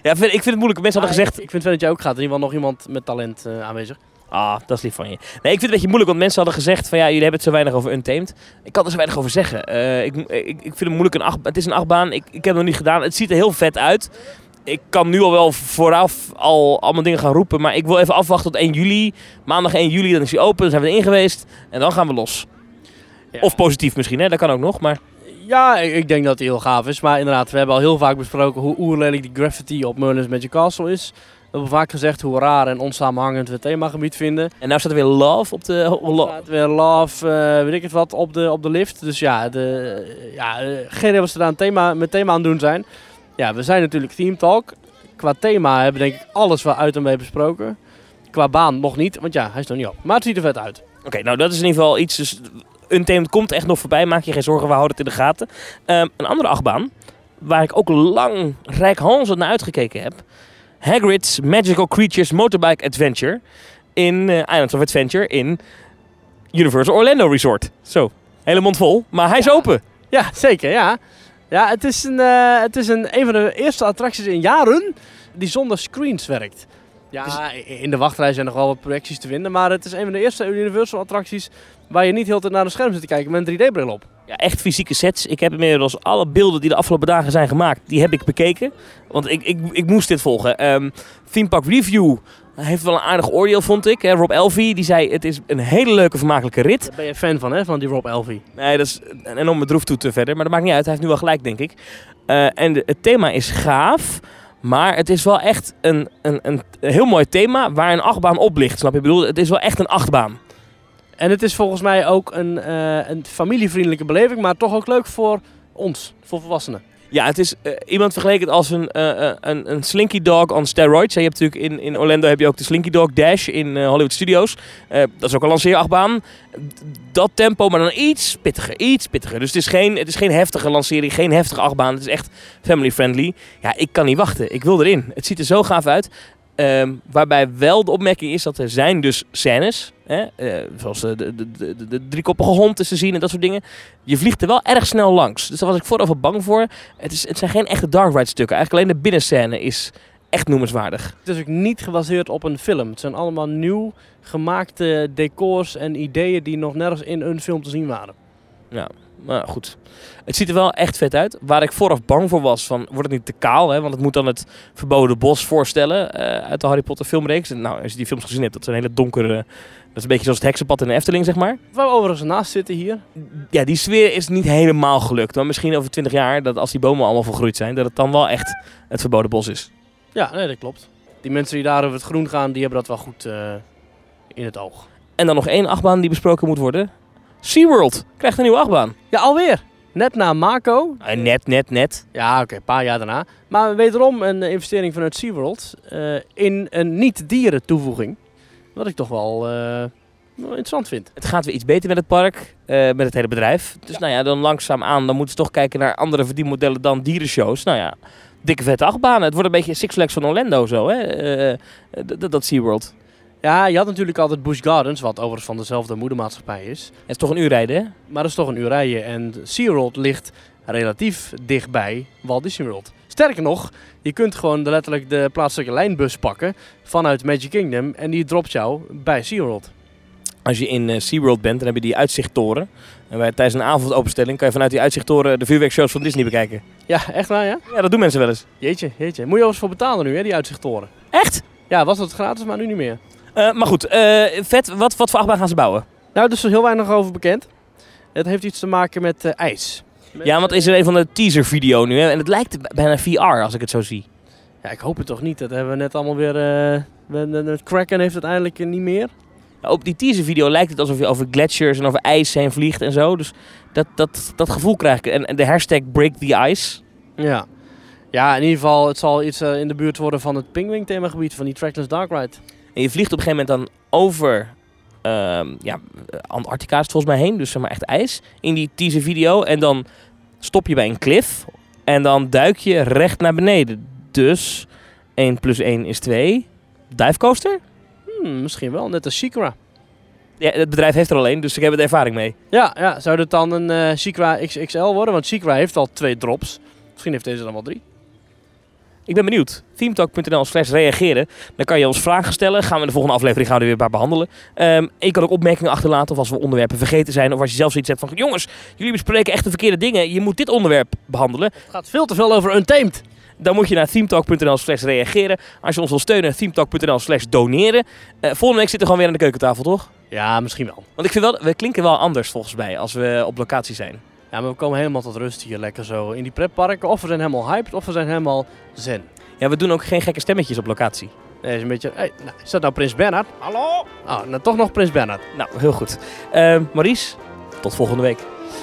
Speaker 2: Ja, ik vind, ik vind het moeilijk. Mensen hadden gezegd,
Speaker 1: Ik, ik vind wel dat jij ook gaat. In ieder geval nog iemand met talent aanwezig.
Speaker 2: Ah, dat is lief van je. Nee, ik vind het een beetje moeilijk, want mensen hadden gezegd van ja, jullie hebben het zo weinig over Untamed. Ik kan er zo weinig over zeggen. Ik, ik, ik vind het moeilijk, een acht, het is een achtbaan. Ik, ik heb het nog niet gedaan. Het ziet er heel vet uit. Ik kan nu al wel vooraf al allemaal dingen gaan roepen, maar ik wil even afwachten tot 1 juli. Maandag 1 juli, dan is hij open, dan zijn we erin geweest en dan gaan we los.
Speaker 1: Ja.
Speaker 2: Of positief misschien, hè? dat kan ook nog, maar...
Speaker 1: Ja, ik, denk dat hij heel gaaf is. Maar inderdaad, we hebben al heel vaak besproken hoe oerlelijk die graffiti op Merlin's Magic Castle is. We hebben vaak gezegd hoe raar en onsamenhangend we het themagebied vinden.
Speaker 2: En nou staat er weer love op de...
Speaker 1: Er staat weer love, eh, weet ik het wat, op de, op de lift. Dus ja, de, ja eh, geen idee wat ze daar een thema, met thema aan het doen zijn. Ja, we zijn natuurlijk Theme Talk. Qua thema hebben we denk ik alles wel uit en mee besproken. Qua baan nog niet, want ja, hij is nog niet op. Maar het ziet er vet uit.
Speaker 2: Oké, nou dat is in ieder geval iets. Dus Untamed komt echt nog voorbij. Maak je geen zorgen, we houden het in de gaten. Ehm, een andere achtbaan, waar ik ook lang rijkhalsend naar uitgekeken heb. Hagrid's Magical Creatures Motorbike Adventure in eh, Islands of Adventure in Universal Orlando Resort. Zo, hele mond vol, maar hij is open.
Speaker 1: Ja, zeker, ja. Ja, het is, een, eh, het is een, een van de eerste attracties in jaren die zonder screens werkt. Ja, i- in de wachtrij zijn nog wel wat projecties te vinden, maar het is een van de eerste Universal attracties waar je niet heel tijd naar een scherm zit te kijken met een 3D-bril op.
Speaker 2: Ja, echt fysieke sets. Ik heb inmiddels alle beelden die de afgelopen dagen zijn gemaakt, die heb ik bekeken. Want ik, ik, ik moest dit volgen. Ehm Theme Park Review heeft wel een aardig oordeel, vond ik. Rob Elvie, die zei het is een hele leuke, vermakelijke rit.
Speaker 1: Daar ben je fan van, hè, van die Rob Elvie.
Speaker 2: Nee, dat is een enorme droeftoet verder. Maar dat maakt niet uit. Hij heeft nu wel gelijk, denk ik. Eh, en de- het thema is gaaf. Maar het is wel echt een, een, een heel mooi thema waar een achtbaan op ligt. Snap je? Ik bedoel, het is wel echt een achtbaan.
Speaker 1: En het is volgens mij ook een, eh, een familievriendelijke beleving, maar toch ook leuk voor ons, voor volwassenen.
Speaker 2: Ja, het is eh, iemand vergeleken als een, eh, eh, een, een Slinky Dog on steroids. Je hebt natuurlijk in, in Orlando heb je ook de Slinky Dog Dash in Hollywood Studios. Dat is ook een lanceerachtbaan. Dat tempo, maar dan iets pittiger, iets pittiger. Dus het is geen, het is geen heftige lancering, geen heftige achtbaan. Het is echt family friendly. Ja, ik kan niet wachten. Ik wil erin. Het ziet er zo gaaf uit. Ehm, waarbij wel de opmerking is dat er zijn dus scènes, hè, eh, zoals de, de, de, driekoppige hond is te zien en dat soort dingen. Je vliegt er wel erg snel langs. Dus daar was ik vooraf bang voor. Het, is, het zijn geen echte dark ride stukken. Eigenlijk alleen de binnenscène is echt noemenswaardig.
Speaker 1: Het is ook niet gebaseerd op een film. Het zijn allemaal nieuw gemaakte decors en ideeën die nog nergens in een film te zien waren.
Speaker 2: Ja, maar goed. Het ziet er wel echt vet uit. Waar ik vooraf bang voor was, van, wordt het niet te kaal? Hè? Want het moet dan het verboden bos voorstellen eh, uit de Harry Potter filmreeks. En nou, als je die films gezien hebt, dat is een hele donkere... Dat is een beetje zoals het heksenpad in de Efteling, zeg maar.
Speaker 1: Waar we overigens naast zitten hier.
Speaker 2: Ja, die sfeer is niet helemaal gelukt. Maar misschien over 20 jaar, dat als die bomen allemaal volgroeid zijn, dat het dan wel echt het verboden bos is.
Speaker 1: Ja, nee, dat klopt. Die mensen die daar over het groen gaan, die hebben dat wel goed eh, in het oog.
Speaker 2: En dan nog één achtbaan die besproken moet worden. SeaWorld krijgt een nieuwe achtbaan.
Speaker 1: Ja, alweer. Net na Mako.
Speaker 2: Eh, net, net, net.
Speaker 1: Ja, oké, een paar jaar daarna. Maar wederom een eh, investering vanuit SeaWorld eh in een niet-dieren toevoeging. Wat ik toch wel, wel interessant vind.
Speaker 2: Het gaat weer iets beter met het park, met het hele bedrijf. Dus nou ja, dan langzaam aan, dan moeten ze toch kijken naar andere verdienmodellen dan dierenshows. Nou ja, dikke vette achtbanen. Het wordt een beetje Six Flags van Orlando zo, hè? Dat SeaWorld.
Speaker 1: Ja, je had natuurlijk altijd Busch Gardens, wat overigens van dezelfde moedermaatschappij is.
Speaker 2: Het is toch een uur rijden, hè?
Speaker 1: Maar dat is toch een uur rijden. En SeaWorld ligt relatief dichtbij Walt Disney World. Sterker nog, je kunt gewoon de, letterlijk de plaatselijke lijnbus pakken vanuit Magic Kingdom. En die dropt jou bij SeaWorld.
Speaker 2: Als je in eh, SeaWorld bent, dan heb je die uitzichttoren. En bij, tijdens een avondopenstelling kan je vanuit die uitzichttoren de vuurwerkshows van Disney bekijken.
Speaker 1: Ja, echt waar ja?
Speaker 2: Ja, dat doen mensen wel eens.
Speaker 1: Jeetje, jeetje. Moet je eens voor betalen nu, hè, die uitzichttoren.
Speaker 2: Echt?
Speaker 1: Ja, was dat gratis, maar nu niet meer.
Speaker 2: Eh, maar goed, eh, vet. Wat, wat voor achtbaan gaan ze bouwen?
Speaker 1: Nou, er is heel weinig over bekend. Het heeft iets te maken met eh, ijs.
Speaker 2: Ja, want is er een van de teaser video nu, hè? En het lijkt bijna VR als ik het zo zie.
Speaker 1: Ja, ik hoop het toch niet. Dat hebben we net allemaal weer... de Kraken heeft het eindelijk niet meer.
Speaker 2: Nou, Op die teaser video lijkt het alsof je over glaciers en over ijs heen vliegt en zo. Dus dat, dat, dat gevoel krijg ik. En, en de hashtag break the ice.
Speaker 1: Ja. Ja, in ieder geval, het zal iets in de buurt worden van het Pingwing themagebied van die Trackless Dark Ride.
Speaker 2: En je vliegt op een gegeven moment dan over ehm, ja, Antarctica is het volgens mij heen. Dus zeg maar echt ijs. In die teaser video. En dan stop je bij een cliff. En dan duik je recht naar beneden. Dus 1 plus 1 is 2. Divecoaster?
Speaker 1: Hmm, misschien wel, net als Shikra.
Speaker 2: Ja, het bedrijf heeft er alleen, dus ik heb er de ervaring mee.
Speaker 1: Ja, ja, zou dit dan een eh Shikra XXL worden? Want Shikra heeft al twee drops. Misschien heeft deze dan wel drie.
Speaker 2: Ik ben benieuwd. Themetalk.nl slash reageren. Dan kan je ons vragen stellen. Gaan we in de volgende aflevering gaan we er weer paar behandelen. Ehm, en je kan ook opmerkingen achterlaten of als we onderwerpen vergeten zijn. Of als je zelf zoiets hebt van... Jongens, jullie bespreken echt de verkeerde dingen. Je moet dit onderwerp behandelen.
Speaker 1: Het gaat veel te veel over Untamed.
Speaker 2: Dan moet je naar themetalk.nl slash reageren. Als je ons wil steunen, themetalk.nl slash doneren. Eh, volgende week zitten we gewoon weer aan de keukentafel, toch?
Speaker 1: Ja, misschien wel.
Speaker 2: Want ik vind wel, we klinken wel anders volgens mij als we op locatie zijn.
Speaker 1: Ja, maar we komen helemaal tot rust hier lekker zo in die pretparken. Of we zijn helemaal hyped, of we zijn helemaal zen.
Speaker 2: Ja, we doen ook geen gekke stemmetjes op locatie.
Speaker 1: Nee, is een beetje... Hey, nou, is dat nou Prins Bernhard? Hallo? Oh, nou toch nog Prins Bernhard.
Speaker 2: Nou, heel goed. Ehm Maurice, tot volgende week.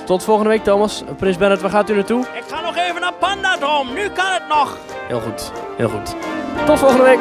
Speaker 1: Tot volgende week, Thomas. Prins Bernhard, waar gaat u naartoe?
Speaker 7: Ik ga nog even naar Pandadrom, nu kan het nog.
Speaker 1: Heel goed, heel goed. Tot volgende week.